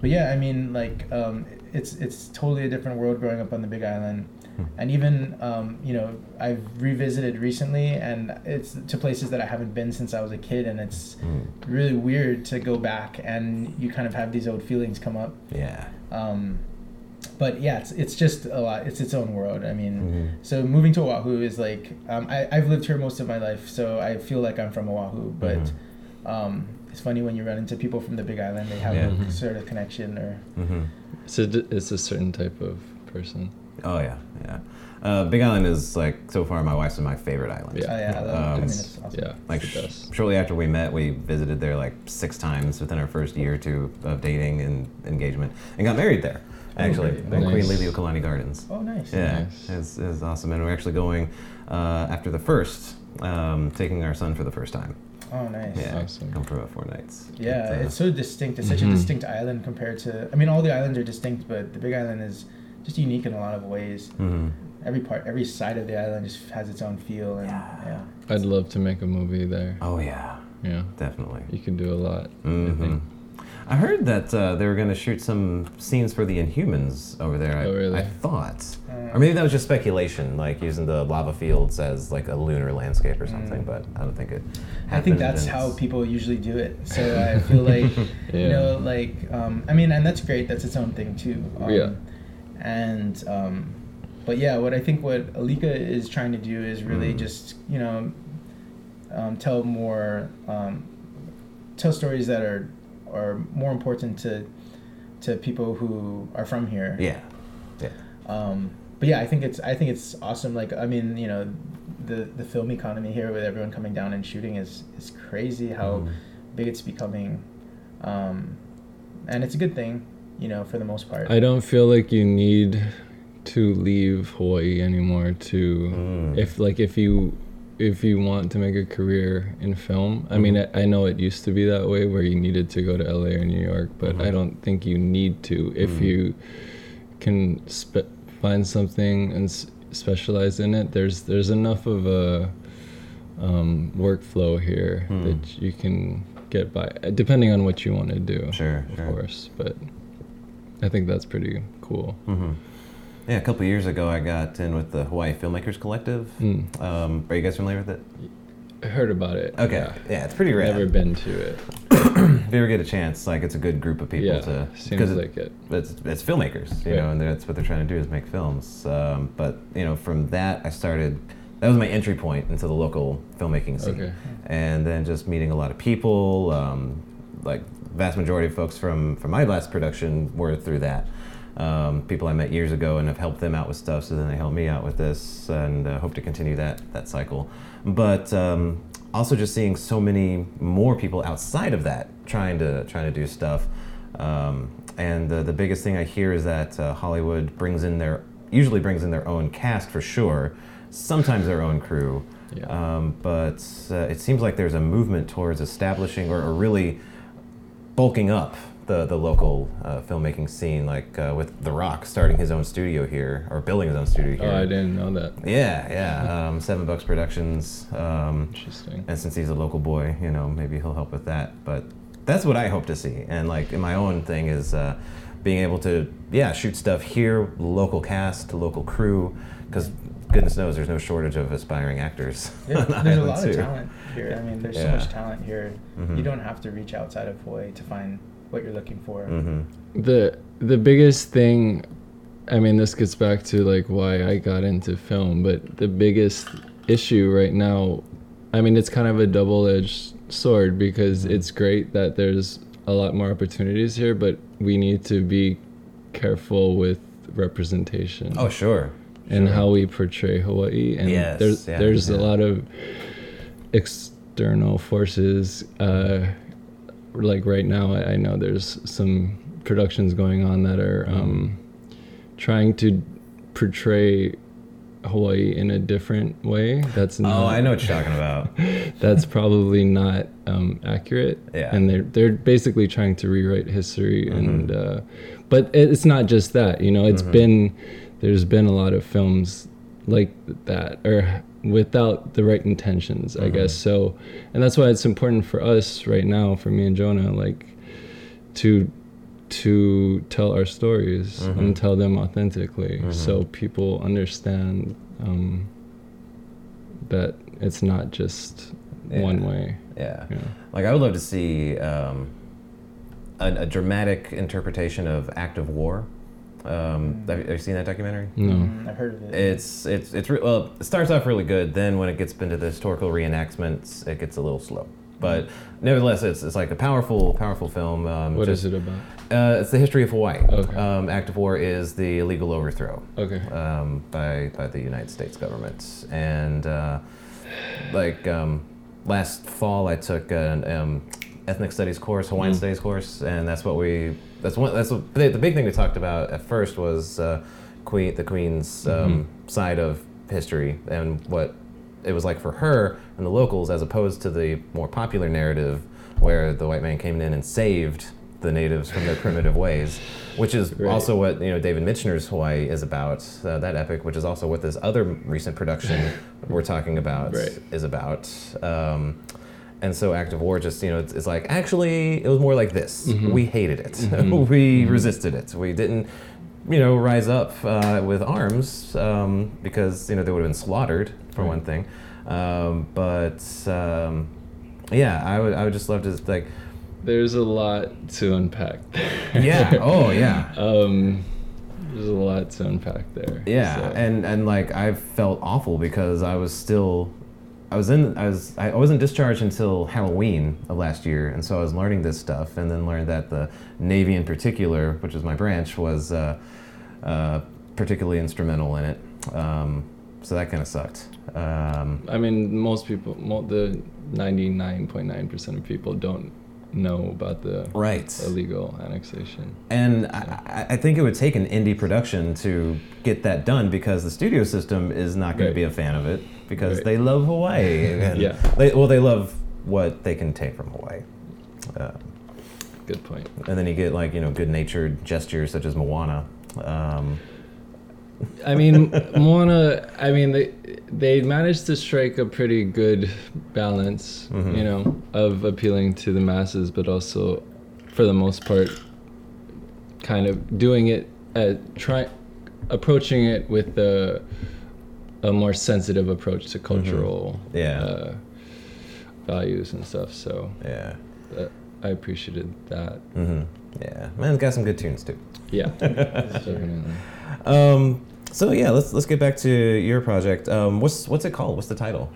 Speaker 3: but yeah, I mean, like, um, it's it's totally a different world growing up on the Big Island,
Speaker 1: Hmm.
Speaker 3: and even um, you know I've revisited recently, and it's to places that I haven't been since I was a kid, and it's
Speaker 1: Mm.
Speaker 3: really weird to go back and you kind of have these old feelings come up.
Speaker 1: Yeah.
Speaker 3: Um, but yeah, it's it's just a lot. It's its own world. I mean,
Speaker 1: Mhm.
Speaker 3: so moving to Oahu is like um, I I've lived here most of my life, so I feel like I'm from Oahu. But
Speaker 1: Mhm.
Speaker 3: um, it's funny when you run into people from the Big Island; they have
Speaker 1: Yeah.
Speaker 3: a sort of connection or
Speaker 1: Mhm.
Speaker 4: It's a, d- it's a certain type of person.
Speaker 1: Oh yeah, yeah. Uh, Big Island is like so far my wife's my favorite island.
Speaker 4: Yeah.
Speaker 3: Oh yeah, I, love, I
Speaker 1: Um,
Speaker 3: mean it's awesome.
Speaker 4: Yeah,
Speaker 1: Like
Speaker 4: it's
Speaker 1: sh- shortly after we met, we visited there like six times within our first year or two of dating and engagement, and got married there. Actually,
Speaker 3: great.
Speaker 1: in
Speaker 4: Nice.
Speaker 1: Queen Liliuokalani Gardens.
Speaker 3: Oh nice.
Speaker 1: Yeah,
Speaker 4: Nice.
Speaker 1: it's, it's awesome, and we're actually going uh, after the first, um, taking our son for the first time.
Speaker 3: Oh nice.
Speaker 1: Yeah,
Speaker 4: Awesome.
Speaker 1: come for about four nights.
Speaker 3: Yeah,
Speaker 1: But, uh,
Speaker 3: it's so distinct. It's such a
Speaker 4: Mhm.
Speaker 3: distinct island compared to. I mean, all the islands are distinct, but the Big Island is just unique in a lot of ways.
Speaker 1: mhm.
Speaker 3: Every part, every side of the island just has its own feel, and
Speaker 1: Yeah.
Speaker 3: yeah.
Speaker 4: I'd love to make a movie there.
Speaker 1: Oh yeah,
Speaker 4: Yeah,
Speaker 1: definitely.
Speaker 4: you can do a lot. I
Speaker 1: hmm
Speaker 4: think.
Speaker 1: I heard that uh, they were going to shoot some scenes for the Inhumans over there. I,
Speaker 4: Oh, really?
Speaker 1: I thought,
Speaker 3: Mm.
Speaker 1: or maybe that was just speculation, like using the lava fields as like a lunar landscape or something.
Speaker 3: Mm.
Speaker 1: But I don't think it.
Speaker 3: I think that's how people usually do it. So I feel like, you know, like, um, I mean, and that's great. That's its own thing too. Um,
Speaker 4: Yeah.
Speaker 3: And, um, but yeah, what I think what Alika is trying to do is really
Speaker 1: Mm.
Speaker 3: just, you know, um, tell more, um, tell stories that are are more important to to people who are from here.
Speaker 1: Yeah, yeah.
Speaker 3: Um, but yeah, I think it's I think it's awesome. Like I mean, you know, the the film economy here with everyone coming down and shooting is is crazy how
Speaker 1: Mhm.
Speaker 3: big it's becoming, um, and it's a good thing, you know, for the most part.
Speaker 4: I don't feel like you need to leave Hawaii anymore to
Speaker 1: Mm.
Speaker 4: if like if you if you want to make a career in film. I mean, I, I know it used to be that way where you needed to go to LA or New York, but I
Speaker 1: Mhm.
Speaker 4: don't think you need to if
Speaker 1: Mm.
Speaker 4: you can spe- find something and s- specialize in it. There's there's enough of a um, workflow here
Speaker 1: Hmm.
Speaker 4: that you can get by, depending on what you want to do.
Speaker 1: Sure,
Speaker 4: of
Speaker 1: sure.
Speaker 4: course. But I think that's pretty cool.
Speaker 1: Yeah, a couple years ago, I got in with the Hawaii Filmmakers Collective.
Speaker 4: Mm.
Speaker 1: Um, are you guys familiar with it?
Speaker 4: I heard about it.
Speaker 1: Okay,
Speaker 4: Yeah.
Speaker 1: yeah, it's pretty rad.
Speaker 4: Never been to it.
Speaker 1: If you ever get a chance, like it's a good group of people
Speaker 4: yeah,
Speaker 1: to
Speaker 4: seems
Speaker 1: because it-
Speaker 4: like it.
Speaker 1: it's, it's filmmakers, you
Speaker 4: Right.
Speaker 1: know, and that's what they're trying to do is make films. Um, but you know, from that, I started. That was my entry point into the local filmmaking scene,
Speaker 4: Okay.
Speaker 1: and then just meeting a lot of people. Um, like vast majority of folks from from my last production were through that. Um, people I met years ago and have helped them out with stuff, so then they helped me out with this, and uh, hope to continue that that cycle. But um, also just seeing so many more people outside of that trying to trying to do stuff. Um, and uh, the biggest thing I hear is that uh, Hollywood brings in their usually brings in their own cast for sure, sometimes their own crew.
Speaker 4: Yeah.
Speaker 1: Um, but uh, it seems like there's a movement towards establishing or, or really bulking up the, the local uh, filmmaking scene, like uh, with The Rock starting his own studio here or building his own studio here.
Speaker 4: Oh, I didn't know that.
Speaker 1: Yeah, yeah. Um, Seven Bucks Productions. Um,
Speaker 4: Interesting.
Speaker 1: and since he's a local boy, you know, maybe he'll help with that. But that's what I hope to see. And like in my own thing is uh, being able to, yeah, shoot stuff here, local cast, local crew, because goodness knows there's no shortage of aspiring actors.
Speaker 3: Yeah, there's a lot
Speaker 1: too.
Speaker 3: of talent here. I mean, there's so much talent here.
Speaker 1: Mhm.
Speaker 3: You don't have to reach outside of Hawaii to find what you're looking for.
Speaker 1: hmm
Speaker 4: the the biggest thing i mean this gets back to like why i got into film but the biggest issue right now i mean it's kind of a double-edged sword because
Speaker 1: Mhm.
Speaker 4: it's great that there's a lot more opportunities here but we need to be careful with representation
Speaker 1: Oh, sure.
Speaker 4: and
Speaker 1: Sure.
Speaker 4: how we portray hawaii and
Speaker 1: Yes,
Speaker 4: there's
Speaker 1: yeah,
Speaker 4: there's a lot of external forces uh like right now I, I know there's some productions going on that are um trying to portray hawaii in a different way that's not
Speaker 1: Oh, I know what you're talking about.
Speaker 4: that's probably not um, accurate.
Speaker 1: Yeah.
Speaker 4: And they're they're basically trying to rewrite history,
Speaker 1: Mhm.
Speaker 4: and uh, but it's not just that. You know, it's
Speaker 1: Mhm.
Speaker 4: been there's been a lot of films like that or without the right intentions, I
Speaker 1: Mhm.
Speaker 4: guess. So, and that's why it's important for us right now, for me and Jonah, like to to tell our stories
Speaker 1: Mhm.
Speaker 4: and tell them authentically,
Speaker 1: Mhm.
Speaker 4: so people understand um, that it's not just
Speaker 1: Yeah.
Speaker 4: one way.
Speaker 1: Yeah.
Speaker 4: Yeah.
Speaker 1: Like I would love to see um, a, a dramatic interpretation of Act of War. Um, have, you, have you seen that documentary?
Speaker 4: No.
Speaker 3: I've heard of it.
Speaker 1: It's it's it's re- well. It starts off really good. Then when it gets into the historical reenactments, it gets a little slow. but nevertheless, it's it's like a powerful powerful film. Um,
Speaker 4: What is
Speaker 1: just-
Speaker 4: it about?
Speaker 1: Uh, it's the history of Hawaii.
Speaker 4: Okay.
Speaker 1: Um, Act of War is the illegal overthrow
Speaker 4: Okay.
Speaker 1: um, by by the United States government. And uh, like um, last fall, I took an um, ethnic studies course, Hawaiian
Speaker 4: Mm.
Speaker 1: studies course, and that's what we. That's one. That's what, the, the big thing we talked about at first was uh, Queen, the Queen's um, side of history and what it was like for her and the locals, as opposed to the more popular narrative where the white man came in and saved the natives from their primitive ways, which is
Speaker 4: Right.
Speaker 1: also what you know David Michener's Hawaii is about. Uh, that epic, which is also what this other recent production we're talking about
Speaker 4: Right.
Speaker 1: is about. Um, and so Act of War just, you know, it's, it's like, actually, it was more like this.
Speaker 4: Mhm.
Speaker 1: We hated it.
Speaker 4: Mhm.
Speaker 1: we
Speaker 4: Mhm.
Speaker 1: resisted it. We didn't, you know, rise up uh, with arms um, because, you know, they would have been slaughtered, for
Speaker 4: Right.
Speaker 1: one thing. Um, but, um, yeah, I would, I would just love to, like,
Speaker 4: There's a lot to unpack there.
Speaker 1: yeah, oh, yeah.
Speaker 4: Um, there's a lot to unpack there.
Speaker 1: Yeah,
Speaker 4: so-
Speaker 1: and and like I felt awful because I was still, I was in, I was, I wasn't discharged until Halloween of last year, and so I was learning this stuff, and then learned that the Navy in particular, which is my branch, was uh, uh, particularly instrumental in it. Um, so that kind of sucked. Um,
Speaker 4: I mean, most people, the 99.9% of people don't know about the
Speaker 1: right.
Speaker 4: illegal annexation.
Speaker 1: And I, I I think it would take an indie production to get that done because the studio system is not going
Speaker 4: Right.
Speaker 1: to be a fan of it because
Speaker 4: Right.
Speaker 1: they love Hawaii.
Speaker 4: Yeah.
Speaker 1: They, well, they love what they can take from Hawaii. Uh,
Speaker 4: Good point.
Speaker 1: and then you get like you know good-natured gestures such as Moana. Um,
Speaker 4: I mean, Moana. I mean, they they managed to strike a pretty good balance,
Speaker 1: Mhm.
Speaker 4: you know, of appealing to the masses, but also, for the most part, kind of doing it at try, approaching it with a a more sensitive approach to cultural
Speaker 1: Yeah.
Speaker 4: uh, values and stuff. So
Speaker 1: yeah.
Speaker 4: uh, I appreciated that.
Speaker 1: hmm Yeah. Man, it's got some good tunes too.
Speaker 4: Yeah, definitely.
Speaker 1: Um, so yeah, let's let's get back to your project. Um, what's what's it called? What's the title?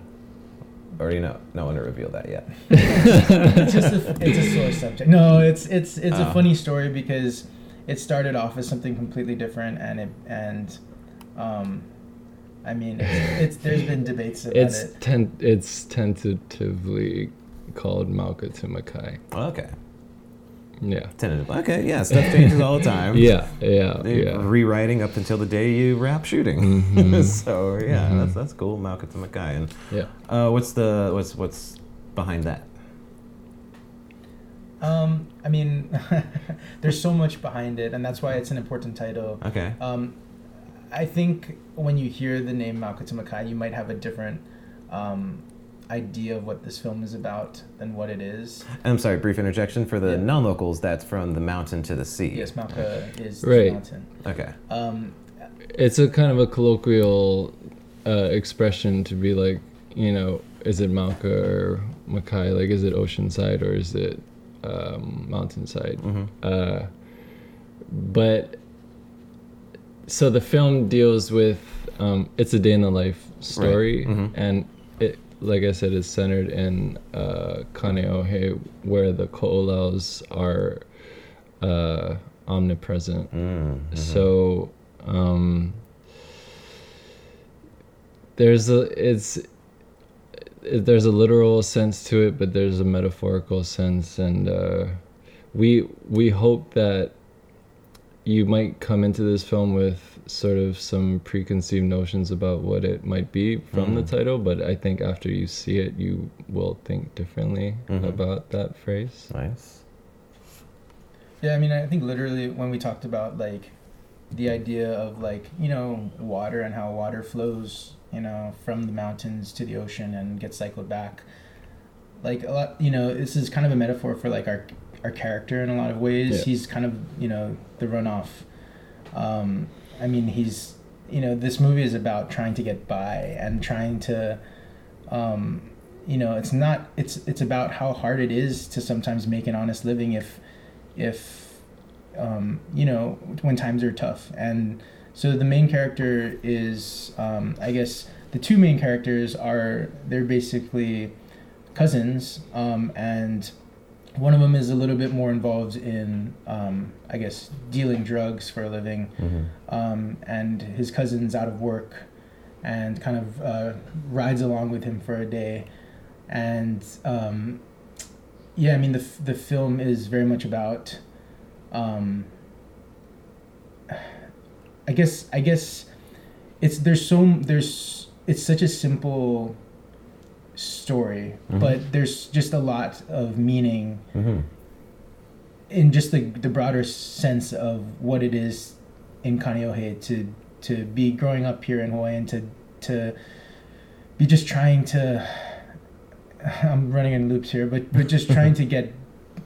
Speaker 1: Already know. No one to reveal that yet.
Speaker 3: it's just a, it's a sore subject. No, it's it's it's
Speaker 1: Oh.
Speaker 3: a funny story because it started off as something completely different, and it and um, I mean, it's, it's there's been debates about
Speaker 4: It's
Speaker 3: it.
Speaker 4: ten, It's tentatively called Mauka to Makai.
Speaker 1: Okay.
Speaker 4: Yeah.
Speaker 1: Tentative. Okay, yeah, stuff changes all the time.
Speaker 4: Yeah. Yeah.
Speaker 1: You're
Speaker 4: Yeah.
Speaker 1: Rewriting up until the day you wrap shooting.
Speaker 4: Mhm.
Speaker 1: so yeah,
Speaker 4: Mhm.
Speaker 1: that's that's cool. Mauka to Makai. And
Speaker 4: Yeah.
Speaker 1: uh, what's the what's what's behind that?
Speaker 3: Um, I mean, there's so much behind it, and that's why it's an important title.
Speaker 1: Okay.
Speaker 3: Um, I think when you hear the name Mauka to Makai, you might have a different um, idea of what this film is about than what it is.
Speaker 1: I'm sorry, brief interjection for the
Speaker 3: Yeah.
Speaker 1: non-locals. That's from the mountain to the sea.
Speaker 3: Yes, Mauka is
Speaker 4: Right.
Speaker 3: the mountain.
Speaker 1: Okay.
Speaker 3: Um,
Speaker 4: It's a kind of a colloquial uh, expression to be like, you know, is it Mauka or Makai? Like, is it oceanside or is it um, mountainside?
Speaker 1: hmm
Speaker 4: Uh, but so the film deals with um, it's a day in the life story,
Speaker 1: Mhm.
Speaker 4: and it, like I said, is centered in uh, Kaneohe, where the ko'olaus are uh, omnipresent.
Speaker 1: Mm-hmm.
Speaker 4: So um, there's a it's it, there's a literal sense to it, but there's a metaphorical sense, and uh, we we hope that you might come into this film with sort of some preconceived notions about what it might be from the
Speaker 1: Mhm.
Speaker 4: title, but I think after you see it, you will think differently
Speaker 1: Mhm.
Speaker 4: about that phrase.
Speaker 1: Nice.
Speaker 3: yeah, I mean, I think literally when we talked about like the idea of like you know water and how water flows, you know, from the mountains to the ocean and gets cycled back. Like a lot, you know, this is kind of a metaphor for like our our character in a lot of ways.
Speaker 4: Yeah.
Speaker 3: He's kind of you know the runoff. Um, I mean, he's you know this movie is about trying to get by and trying to, um, you know, it's not it's it's about how hard it is to sometimes make an honest living if if um, you know when times are tough and so the main character is um, i guess the two main characters are they're basically cousins, um, and one of them is a little bit more involved in, um, I guess, dealing drugs for a living,
Speaker 1: Mm-hmm.
Speaker 3: um, and his cousin's out of work, and kind of uh, rides along with him for a day, and um, yeah, I mean the the film is very much about, um, I guess I guess, it's there's so there's it's such a simple story,
Speaker 1: Mhm.
Speaker 3: but there's just a lot of meaning
Speaker 1: Mm-hmm.
Speaker 3: in just the the broader sense of what it is in Kaneohe to to be growing up here in Hawaii and to to be just trying to I'm running in loops here, but but just trying to get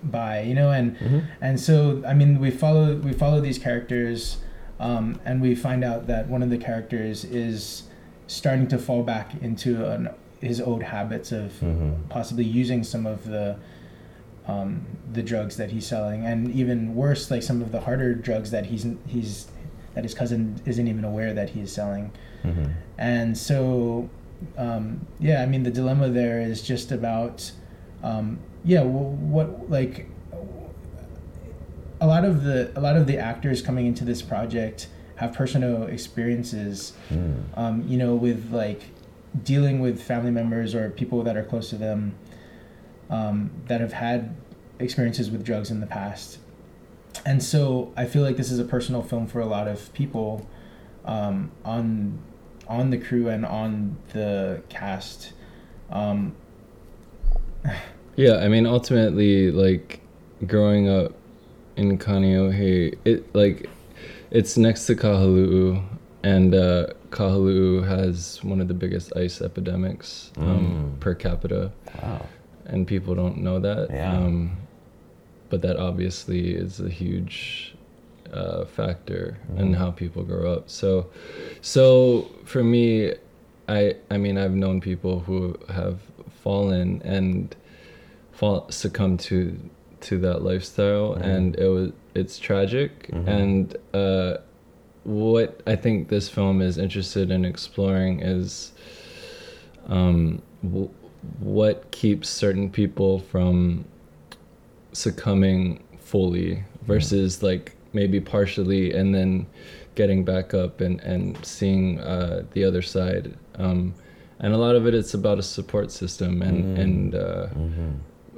Speaker 3: by, you know, and
Speaker 1: Mm-hmm.
Speaker 3: and so I mean we follow we follow these characters, um, and we find out that one of the characters is starting to fall back into an, his old habits of
Speaker 1: Mm-hmm.
Speaker 3: possibly using some of the um, the drugs that he's selling, and even worse, like some of the harder drugs that he's he's that his cousin isn't even aware that he's selling.
Speaker 1: Mm-hmm.
Speaker 3: And so, um, yeah, I mean, the dilemma there is just about, um, yeah, wh- what like a lot of the a lot of the actors coming into this project have personal experiences,
Speaker 1: Mm.
Speaker 3: um, you know, with like dealing with family members or people that are close to them um, that have had experiences with drugs in the past. And so I feel like this is a personal film for a lot of people um, on on the crew and on the cast. Um,
Speaker 4: Yeah, I mean, ultimately, like growing up in Kaneohe, it like it's next to Kahaluu, and uh, Kahaluu has one of the biggest ice epidemics um,
Speaker 1: Mm.
Speaker 4: per capita,
Speaker 1: Wow.
Speaker 4: and people don't know that.
Speaker 1: Yeah.
Speaker 4: Um, but that obviously is a huge uh, factor in
Speaker 1: Mhm.
Speaker 4: how people grow up. So, so for me, I I mean I've known people who have fallen and fall succumbed to to that lifestyle,
Speaker 1: Mhm.
Speaker 4: and it was it's tragic.
Speaker 1: Mhm.
Speaker 4: And uh, what I think this film is interested in exploring is um, w- what keeps certain people from succumbing fully versus like maybe partially and then getting back up and and seeing uh, the other side um, and a lot of it it's about a support system and
Speaker 1: Mm.
Speaker 4: and uh,
Speaker 1: Mm-hmm.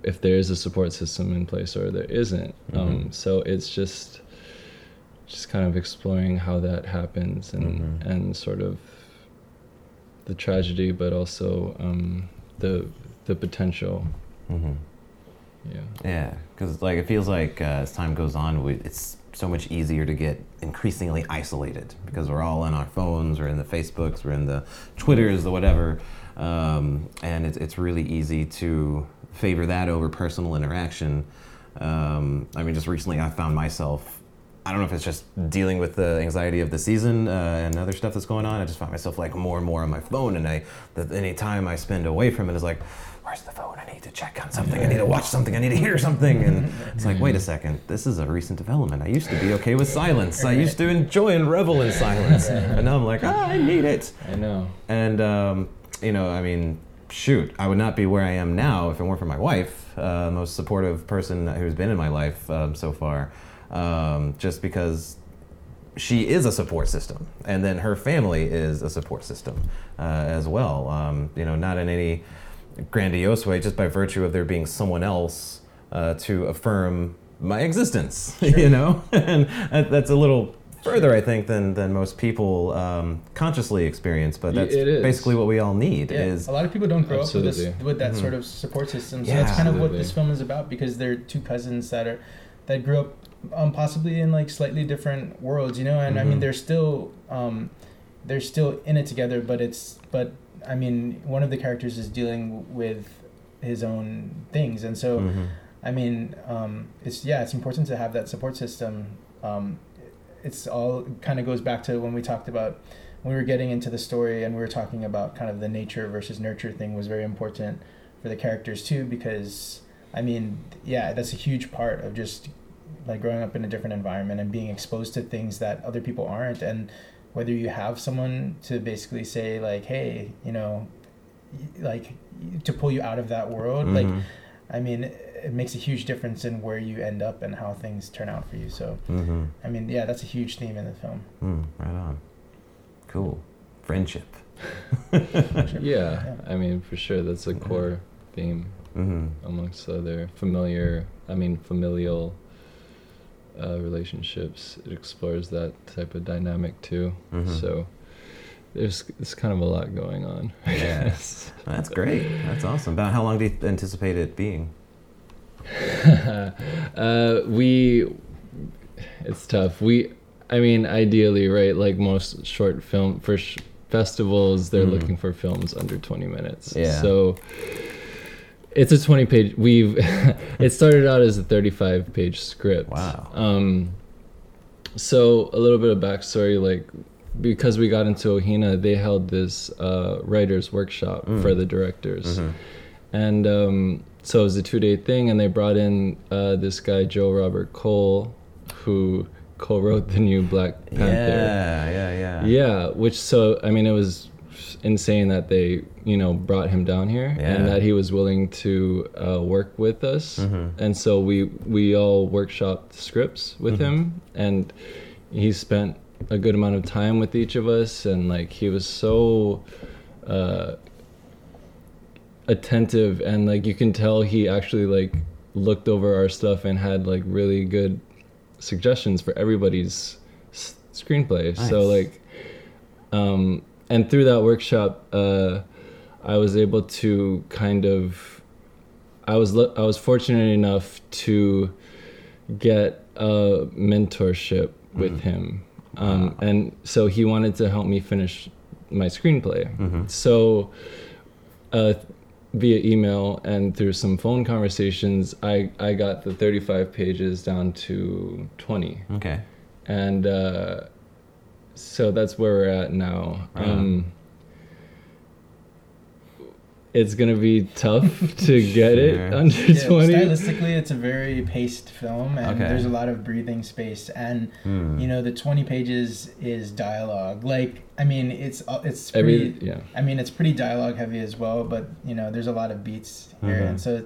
Speaker 4: if there is a support system in place or there isn't um,
Speaker 1: Mhm.
Speaker 4: so it's just just kind of exploring how that happens and
Speaker 1: Mhm.
Speaker 4: and sort of the tragedy but also um, the the potential
Speaker 1: Mm-hmm.
Speaker 4: yeah
Speaker 1: Yeah, because like it feels like uh, as time goes on, we, it's so much easier to get increasingly isolated because we're all on our phones, we're in the Facebooks, we're in the Twitters, the whatever, um, and it's it's really easy to favor that over personal interaction. Um, I mean, just recently I found myself. I don't know if it's just dealing with the anxiety of the season uh, and other stuff that's going on. I just find myself like more and more on my phone, and I, the, any time I spend away from it is like, where's the phone? I need to check on something. I need to watch something. I need to hear something. And it's like, wait a second, this is a recent development. I used to be okay with silence. I used to enjoy and revel in silence, and now I'm like, ah, I need it.
Speaker 4: i know
Speaker 1: And um, you know, I mean, shoot, I would not be where I am now if it weren't for my wife, uh, most supportive person who's been in my life um, so far. Um, just because she is a support system, and then her family is a support system uh, as well. Um, you know, not in any grandiose way, just by virtue of there being someone else uh, to affirm my existence. You know, and that's a little further, I think, than than most people um, consciously experience. But that's basically what we all need.
Speaker 3: Yeah,
Speaker 1: Is
Speaker 3: a lot of people don't grow up with this with that
Speaker 1: Mhm.
Speaker 3: sort of support system. So
Speaker 1: Yeah.
Speaker 3: that's kind of what this film is about because they're two cousins that are that grew up um, possibly in like slightly different worlds, you know. And I mean,
Speaker 1: Mhm.
Speaker 3: they're still um, they're still in it together, but it's but I mean, one of the characters is dealing with his own things, and so.
Speaker 1: Mhm.
Speaker 3: I mean, um, it's yeah, it's important to have that support system. Um, it's all kind of goes back to when we talked about when we were getting into the story and we were talking about kind of the nature versus nurture thing was very important for the characters too because I mean, yeah, that's a huge part of just like growing up in a different environment and being exposed to things that other people aren't and whether you have someone to basically say like, hey, you know, like to pull you out of that world.
Speaker 1: Mhm.
Speaker 3: Like, I mean, it makes a huge difference in where you end up and how things turn out for you. So,
Speaker 1: Mm-hmm.
Speaker 3: I mean, yeah, that's a huge theme in the film.
Speaker 1: Mm, right on. Cool. Friendship.
Speaker 4: Yeah, I mean, for sure, that's a core theme
Speaker 1: Mm-hmm.
Speaker 4: amongst other familiar, I mean, familial uh, relationships. It explores that type of dynamic too.
Speaker 1: Mhm.
Speaker 4: So there's it's kind of a lot going on.
Speaker 1: Yeah.
Speaker 4: guess.
Speaker 1: That's great. That's awesome. About how long do you anticipate it being?
Speaker 4: uh, we, it's tough. We, I mean, ideally, right? Like most short film for sh- festivals, they're
Speaker 1: Mhm.
Speaker 4: looking for films under 20 minutes.
Speaker 1: Yeah.
Speaker 4: So it's a 20 page. We've it started out as a 35 page script.
Speaker 1: Wow.
Speaker 4: Um, so a little bit of backstory, like because we got into Ohina, they held this uh, writers workshop
Speaker 1: Mm.
Speaker 4: for the directors
Speaker 1: Mhm.
Speaker 4: and um, so it was a two day thing, and they brought in uh, this guy Joe Robert Cole, who co-wrote the new Black Panther.
Speaker 1: Yeah, yeah, yeah.
Speaker 4: Yeah, which so I mean it was insane that they you know brought him down here
Speaker 1: Yeah.
Speaker 4: and that he was willing to uh, work with us,
Speaker 1: Mhm.
Speaker 4: and so we we all workshopped scripts with
Speaker 1: Mhm.
Speaker 4: him, and he spent a good amount of time with each of us, and like he was so. Uh, attentive and like you can tell he actually like looked over our stuff and had like really good suggestions for everybody's s- screenplay so like um and through that workshop uh i was able to kind of i was i was fortunate enough to get a mentorship with
Speaker 1: Mhm.
Speaker 4: him um
Speaker 1: Wow.
Speaker 4: and so he wanted to help me finish my screenplay
Speaker 1: Mhm.
Speaker 4: so uh, via email and through some phone conversations, I, I got the 35 pages down to 20.
Speaker 1: Okay.
Speaker 4: And uh, so that's where we're at now.
Speaker 1: Uh-huh.
Speaker 4: Um, it's going to be tough to get it
Speaker 1: Sure.
Speaker 4: under
Speaker 3: Yeah,
Speaker 4: 20.
Speaker 3: stylistically, it's a very paced film, and
Speaker 1: Okay.
Speaker 3: there's a lot of breathing space. And
Speaker 1: Hmm.
Speaker 3: you know, the 20 pages is dialogue. Like, I mean, it's uh, it's
Speaker 4: Every,
Speaker 3: pretty.
Speaker 4: yeah.
Speaker 3: I mean, it's pretty dialogue heavy as well, but you know, there's a lot of beats here,
Speaker 1: Mhm.
Speaker 3: and so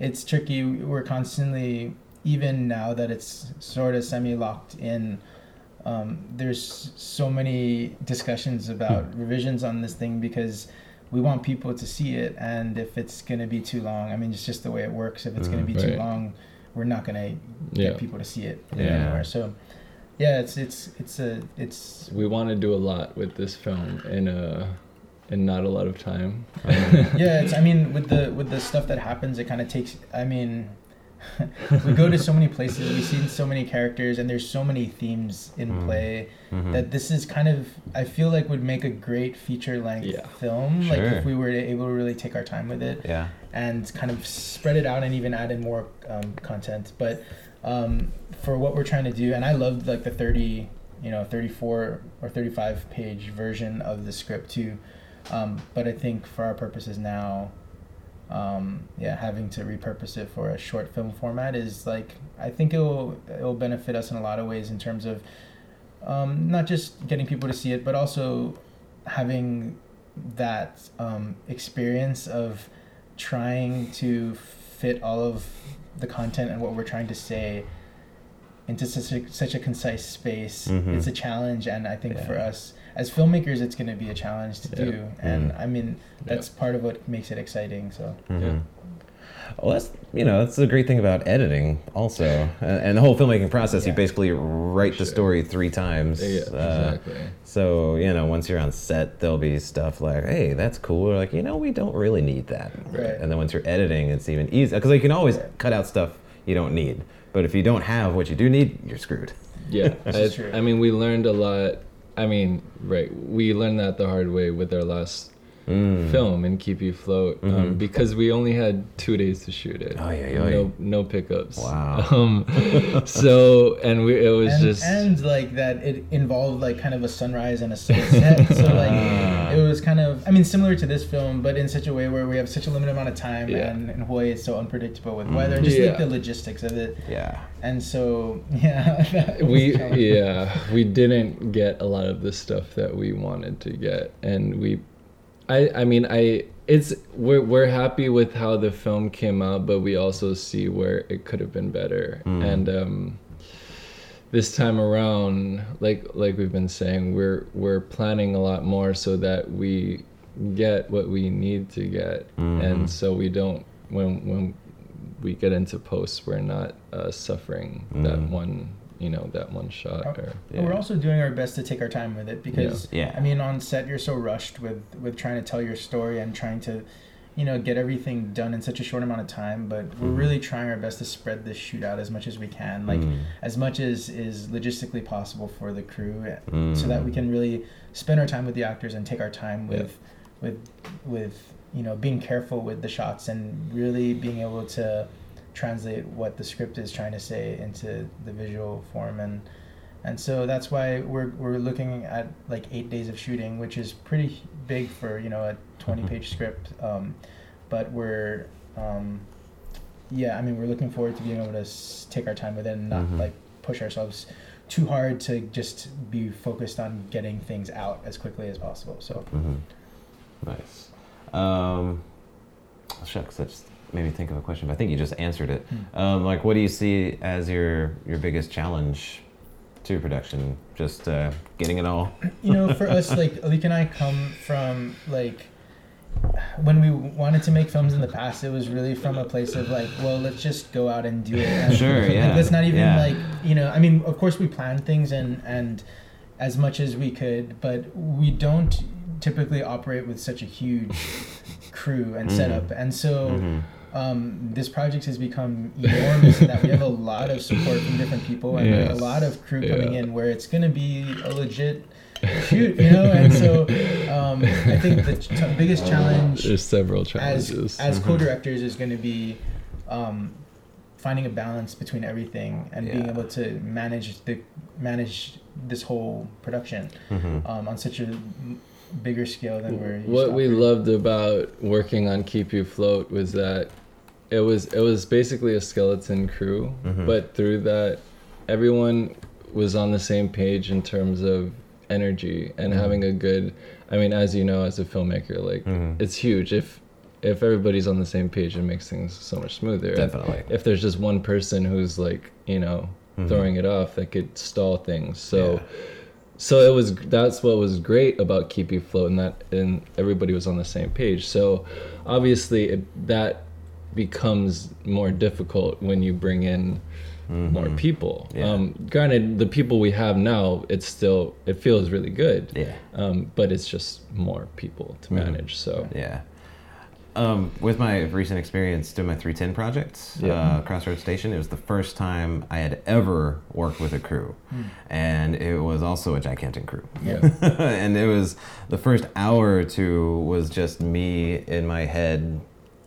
Speaker 3: it's tricky. We're constantly, even now that it's sort of semi locked in. Um, there's so many discussions about
Speaker 1: Hmm.
Speaker 3: revisions on this thing because we want people to see it, and if it's gonna be too long, I mean, it's just the way it works. If it's gonna
Speaker 1: Mhm.
Speaker 3: be too long, we're not gonna get
Speaker 4: Yeah.
Speaker 3: people to see it
Speaker 1: Yeah.
Speaker 3: anymore. So, yeah, it's it's it's a it's
Speaker 4: We want to do a lot with this film in a in not a lot of time.
Speaker 3: yeah it's i mean with the with the stuff that happens it kind of takes i mean we go to so many places we've seen so many characters and there's so many themes in
Speaker 1: Mm.
Speaker 3: play
Speaker 1: Mhm.
Speaker 3: that this is kind of i feel like would make a great feature length
Speaker 4: Yeah.
Speaker 3: film like if we were able to really take our time with it
Speaker 1: yeah.
Speaker 3: and kind of spread it out and even add in more um, content. But um, for what we're trying to do, and I loved like the 30, you know, 34 or 35 page version of the script too. Um, but I think for our purposes now, um, yeah, having to repurpose it for a short film format is like I think it will it will benefit us in a lot of ways in terms of um, not just getting people to see it, but also having that um, experience of trying to fit all of the content and what we're trying to say into such a, such a concise space.
Speaker 1: Mhm.
Speaker 3: It's a challenge, and I think for us as filmmakers, it's going to be a challenge to
Speaker 4: Yeah.
Speaker 3: do. And
Speaker 1: Mhm.
Speaker 3: I mean, that's part of what makes it exciting. So
Speaker 1: Mhm.
Speaker 4: Yeah.
Speaker 1: Well, that's you know that's the great thing about editing, also, and, and the whole filmmaking process. You basically write the story three times.
Speaker 4: Yeah,
Speaker 1: uh,
Speaker 4: exactly.
Speaker 1: So you know, once you're on set, there'll be stuff like, "Hey, that's cool," or like, "You know, we don't really need that."
Speaker 3: Right.
Speaker 1: And then once you're editing, it's even easier because you can always cut out stuff you don't need. But if you don't have what you do need, you're screwed.
Speaker 4: Yeah,
Speaker 3: This
Speaker 4: I,
Speaker 3: true.
Speaker 4: I mean, we learned a lot. I mean, right, we learned that the hard way with our last
Speaker 1: Mm.
Speaker 4: film and keep you float um,
Speaker 1: Mhm.
Speaker 4: because we only had two days to shoot it.
Speaker 1: Oy, oy, oy.
Speaker 4: No, no pickups.
Speaker 1: Wow.
Speaker 4: Um, so and we it was
Speaker 3: and,
Speaker 4: just
Speaker 3: and like that it involved like kind of a sunrise and a sunset so like
Speaker 1: Ah.
Speaker 3: it was kind of i mean similar to this film but in such a way where we have such a limited amount of time
Speaker 4: Yeah.
Speaker 3: and, and hawaii is so unpredictable with
Speaker 1: Mm.
Speaker 3: weather just
Speaker 4: Yeah.
Speaker 3: like the logistics of it
Speaker 1: Yeah.
Speaker 3: and so yeah
Speaker 4: we yeah we didn't get a lot of the stuff that we wanted to get and we i i mean i it's we're we're happy with how the film came out, but we also see where it could have been better.
Speaker 1: Mm.
Speaker 4: And um, this time around, like like we've been saying, we're we're planning a lot more so that we get what we need to get,
Speaker 1: Mhm.
Speaker 4: and so we don't when when we get into posts, we're not uh, suffering that
Speaker 1: Mm.
Speaker 4: one you know that one shot. Or,
Speaker 3: But We're also doing our best to take our time with it because
Speaker 1: Yeah. Yeah.
Speaker 3: I mean on set you're so rushed with with trying to tell your story and trying to you know get everything done in such a short amount of time but we're
Speaker 1: Mhm.
Speaker 3: really trying our best to spread this shoot out as much as we can like
Speaker 1: Mm.
Speaker 3: as much as is logistically possible for the crew
Speaker 1: Mm.
Speaker 3: so that we can really spend our time with the actors and take our time
Speaker 4: Yeah.
Speaker 3: with with with you know being careful with the shots and really being able to translate what the script is trying to say into the visual form and and so that's why we're we're looking at like eight days of shooting which is pretty big for you know a 20
Speaker 1: Mhm.
Speaker 3: page script um, but we're um, yeah i mean we're looking forward to being able to s- take our time with it and not
Speaker 1: Mhm.
Speaker 3: like push ourselves too hard to just be focused on getting things out as quickly as possible so
Speaker 1: hmm Nice. Um, shucks, that just made me think of a question, but I think you just answered it.
Speaker 3: Hmm.
Speaker 1: Um, like, what do you see as your your biggest challenge to production? Just uh, getting it all.
Speaker 3: you know, for us, like Alika and I come from like when we wanted to make films in the past, it was really from a place of like, well, let's just go out and do it. And,
Speaker 1: Sure,
Speaker 3: like,
Speaker 1: yeah,
Speaker 3: let's not even
Speaker 1: yeah.
Speaker 3: like, you know, I mean, of course we plan things and and as much as we could, but we don't typically operate with such a huge crew and
Speaker 1: Mhm.
Speaker 3: setup, and so.
Speaker 1: Mhm.
Speaker 3: Um, this project has become enormous in that we have a lot of support from different people and
Speaker 4: Yes.
Speaker 3: a lot of crew coming
Speaker 4: Yeah.
Speaker 3: in where it's going to be a legit shoot, you know. And so um, I think the ch- biggest challenge
Speaker 4: There's several
Speaker 3: as
Speaker 4: challenges.
Speaker 3: as
Speaker 1: Mhm.
Speaker 3: co-directors is going to be um, finding a balance between everything and being able to manage the manage this whole production
Speaker 1: Mhm.
Speaker 3: um, on such a bigger scale than we're used
Speaker 4: what we loved about working on keep you float was that it was it was basically a skeleton crew
Speaker 1: Mhm.
Speaker 4: but through that everyone was on the same page in terms of energy and
Speaker 1: Mhm.
Speaker 4: having a good i mean as you know as a filmmaker like
Speaker 1: Mhm.
Speaker 4: it's huge if if everybody's on the same page it makes things so much smoother And
Speaker 1: Definitely.
Speaker 4: if there's just one person who's like you know
Speaker 1: Mhm.
Speaker 4: throwing it off that could stall things so
Speaker 1: Yeah.
Speaker 4: so it was that's what was great about keep you float and that and everybody was on the same page so obviously it, that becomes more difficult when you bring in more
Speaker 1: Mhm.
Speaker 4: people
Speaker 1: Yeah.
Speaker 4: um, granted the people we have now it's still it feels really good
Speaker 1: Yeah.
Speaker 4: um, but it's just more people to
Speaker 1: Mhm.
Speaker 4: manage so
Speaker 1: Yeah. Um, with my recent experience doing my 310 project,
Speaker 4: Yeah.
Speaker 1: uh, Crossroads Station, it was the first time I had ever worked with a crew. And it was also a gigantic crew.
Speaker 4: yeah
Speaker 1: and it was the first hour or two was just me in my head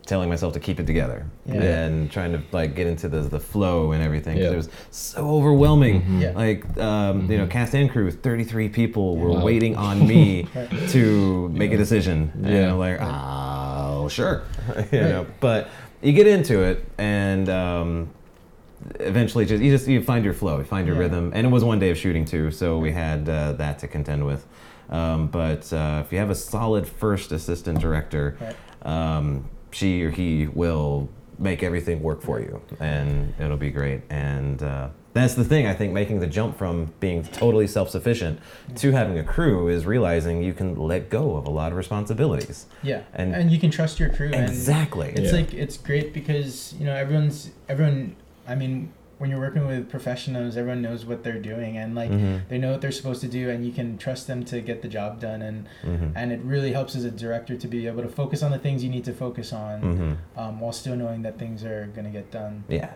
Speaker 1: telling myself to keep it together
Speaker 3: Yeah.
Speaker 1: and trying to like get into the, the flow and everything 'cause
Speaker 4: Yeah.
Speaker 1: it was so overwhelming
Speaker 4: Mhm.
Speaker 3: Yeah.
Speaker 1: like um, you know
Speaker 4: Mhm.
Speaker 1: cast and crew 33 people were
Speaker 4: Wow.
Speaker 1: waiting on me to make a
Speaker 4: Yeah.
Speaker 1: decision and
Speaker 4: Yeah.
Speaker 1: I'm like oh sure you
Speaker 3: Right.
Speaker 1: know but you get into it and um, eventually just you just you find your flow you find your
Speaker 3: Yeah.
Speaker 1: rhythm and it was one day of shooting too so we had uh, that to contend with um, but uh, if you have a solid first assistant director
Speaker 3: Right.
Speaker 1: She or he will make everything work for you and it'll be great and uh, that's the thing i think making the jump from being totally self-sufficient to having a crew is realizing you can let go of a lot of responsibilities
Speaker 3: Yeah,
Speaker 1: And-
Speaker 3: and, you can trust your crew.
Speaker 1: exactly
Speaker 3: And it's
Speaker 4: Yeah.
Speaker 3: like it's great because you know everyone's everyone. I mean, when you're working with professionals, everyone knows what they're doing, and like
Speaker 1: Mhm.
Speaker 3: they know what they're supposed to do, and you can trust them to get the job done. And
Speaker 1: Mhm.
Speaker 3: and it really helps as a director to be able to focus on the things you need to focus on,
Speaker 1: Mhm.
Speaker 3: um, while still knowing that things are gonna get done.
Speaker 1: yeah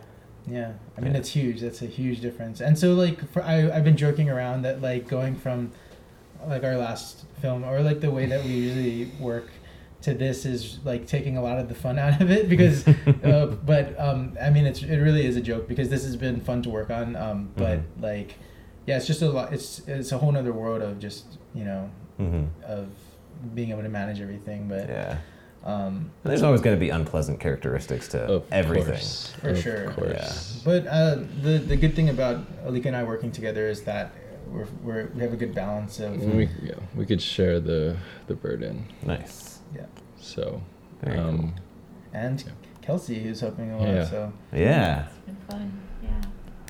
Speaker 3: Yeah, I mean
Speaker 1: Yeah.
Speaker 3: it's huge. That's a huge difference. And so like for, I I've been joking around that like going from like our last film or like the way that we usually work to this is like taking a lot of the fun out of it because uh, but um I mean it's it really is a joke because this has been fun to work on um but
Speaker 1: Mhm.
Speaker 3: like yeah it's just a lot it's it's a whole other world of just you know
Speaker 1: Mhm.
Speaker 3: of being able to manage everything but
Speaker 1: yeah
Speaker 3: um
Speaker 1: there's always going to be unpleasant characteristics to
Speaker 4: of
Speaker 1: everything
Speaker 4: course,
Speaker 3: For
Speaker 4: of
Speaker 3: sure.
Speaker 4: course.
Speaker 3: But uh, the the good thing about Alika and I working together is that we're, we're we have a good balance of
Speaker 4: we, yeah, we could share the the burden
Speaker 1: nice
Speaker 3: yeah.
Speaker 4: So,
Speaker 1: Very cool.
Speaker 4: um,
Speaker 3: and Kelsey, who's helping a lot.
Speaker 4: Yeah.
Speaker 3: So
Speaker 1: Yeah.
Speaker 2: It's been fun. Yeah.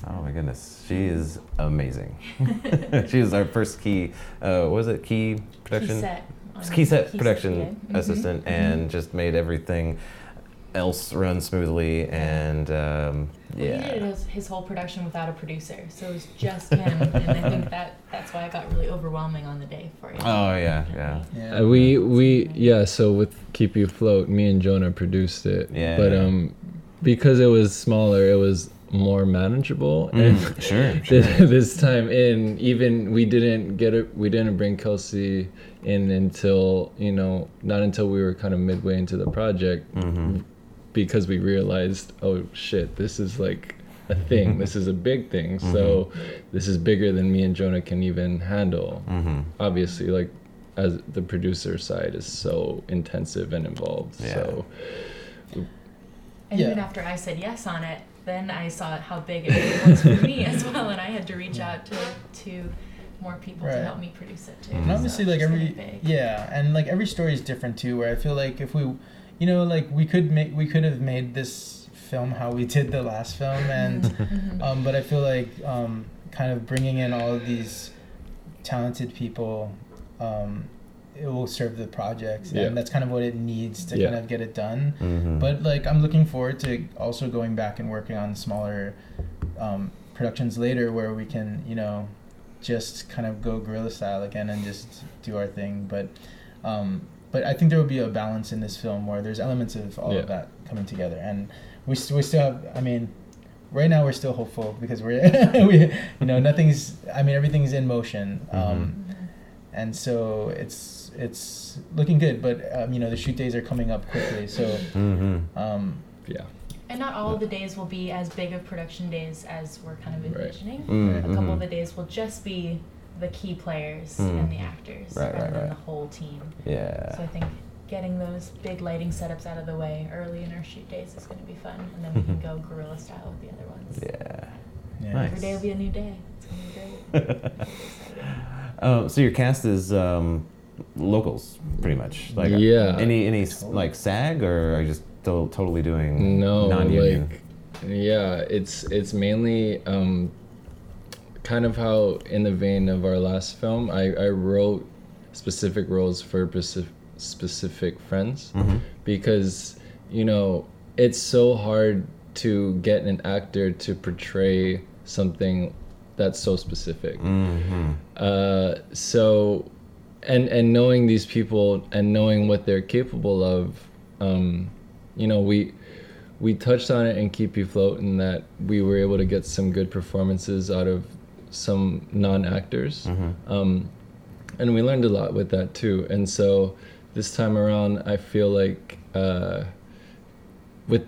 Speaker 1: Oh my goodness, she is amazing. she was our first key. Uh, what was it key production?
Speaker 2: Key set.
Speaker 1: key set
Speaker 2: key
Speaker 1: production
Speaker 2: yeah. Mhm,
Speaker 1: assistant
Speaker 2: mhm.
Speaker 1: and just made everything else run smoothly and um,
Speaker 2: Well,
Speaker 1: yeah
Speaker 2: He did his, his whole production without a producer, so it was just him, and I think that that's why it got really overwhelming on the day for you.
Speaker 1: oh yeah yeah
Speaker 3: yeah.
Speaker 4: Uh, we we yeah. So with Keep You Float, me and Jonah produced it.
Speaker 1: Yeah.
Speaker 4: But um, because it was smaller, it was more manageable. And
Speaker 1: Mm, sure,
Speaker 4: this, this time in, even we didn't get it. We didn't bring Kelsey in until you know not until we were kind of midway into the project,
Speaker 1: hmm
Speaker 4: because we realized, oh shit, this is like a thing. this is a big thing. So this is bigger than me and Jonah can even handle
Speaker 1: hmm
Speaker 4: obviously like as the producer side is so intensive and involved
Speaker 1: Yeah.
Speaker 4: so
Speaker 2: And
Speaker 3: Yeah.
Speaker 2: even after I said yes on it, then I saw how big it was for me as well, and I had to reach out to to more people
Speaker 3: Right.
Speaker 2: to help me produce it too.
Speaker 1: And
Speaker 3: And obviously,
Speaker 2: So
Speaker 3: like every
Speaker 2: big.
Speaker 3: yeah, and like every story is different too. Where I feel like if we, you know, like we could make we could have made this film how we did the last film, and
Speaker 2: Mhm.
Speaker 3: um, but I feel like um, kind of bringing in all of these talented people, um, it will serve the project,
Speaker 4: Yeah.
Speaker 3: and that's kind of what it needs to
Speaker 4: Yeah.
Speaker 3: kind of get it done.
Speaker 1: hmm
Speaker 3: But like I'm looking forward to also going back and working on smaller um, productions later where we can, you know, just kind of go guerrilla style again and just do our thing. But um, but I think there will be a balance in this film where there's elements of all
Speaker 4: Yeah.
Speaker 3: of that coming together, and we st- we still have. I mean. Right now, we're still hopeful because we're, we, you know, nothing's. I mean, everything's in motion, um,
Speaker 2: Mhm.
Speaker 3: and so it's it's looking good. But um, you know, the shoot days are coming up quickly, so
Speaker 1: hmm
Speaker 3: um,
Speaker 4: yeah
Speaker 2: And not all of the days will be as big of production days as we're kind of
Speaker 4: Right.
Speaker 2: envisioning.
Speaker 1: Mm,
Speaker 2: A couple of the days will just be the key players
Speaker 1: Mm.
Speaker 2: and the actors
Speaker 1: Right,
Speaker 2: rather
Speaker 1: right,
Speaker 2: than
Speaker 1: right.
Speaker 2: the whole team.
Speaker 1: yeah
Speaker 2: So I think getting those big lighting setups out of the way early in our shoot days is going to be fun, and then we can go guerrilla style with the other ones.
Speaker 1: yeah
Speaker 3: yeah.
Speaker 1: Nice.
Speaker 2: Every day will be a new day. It's going to be great. Really.
Speaker 1: Oh, so your cast is um, locals, pretty much. Like
Speaker 4: Yeah.
Speaker 1: Any any s- like SAG or are you just to- totally doing
Speaker 4: no
Speaker 1: non-union?
Speaker 4: like yeah it's it's mainly um kind of how in the vein of our last film i i wrote specific roles for specific specific friends
Speaker 1: Mhm.
Speaker 4: because you know it's so hard to get an actor to portray something that's so specific
Speaker 1: Mhm.
Speaker 4: uh, so and and knowing these people and knowing what they're capable of um, you know we we touched on it and keep you float in that we were able to get some good performances out of some non-actors
Speaker 1: Mhm.
Speaker 4: um, and we learned a lot with that too and so this time around i feel like uh, with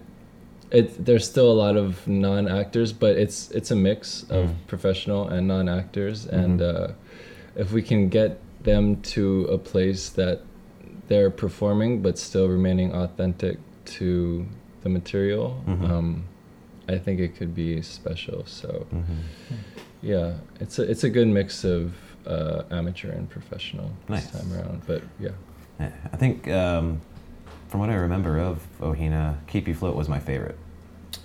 Speaker 4: it there's still a lot of non-actors but it's it's a mix of
Speaker 1: Mm.
Speaker 4: professional and non-actors and uh, if we can get them to a place that they're performing but still remaining authentic to the material
Speaker 1: Mhm.
Speaker 4: um, i think it could be special so
Speaker 1: Mhm.
Speaker 4: Yeah it's a it's a good mix of uh, amateur and professional
Speaker 1: Nice.
Speaker 4: this time around but yeah
Speaker 1: Yeah, I think um, from what I remember of Ohina, Keep You Float was my favorite.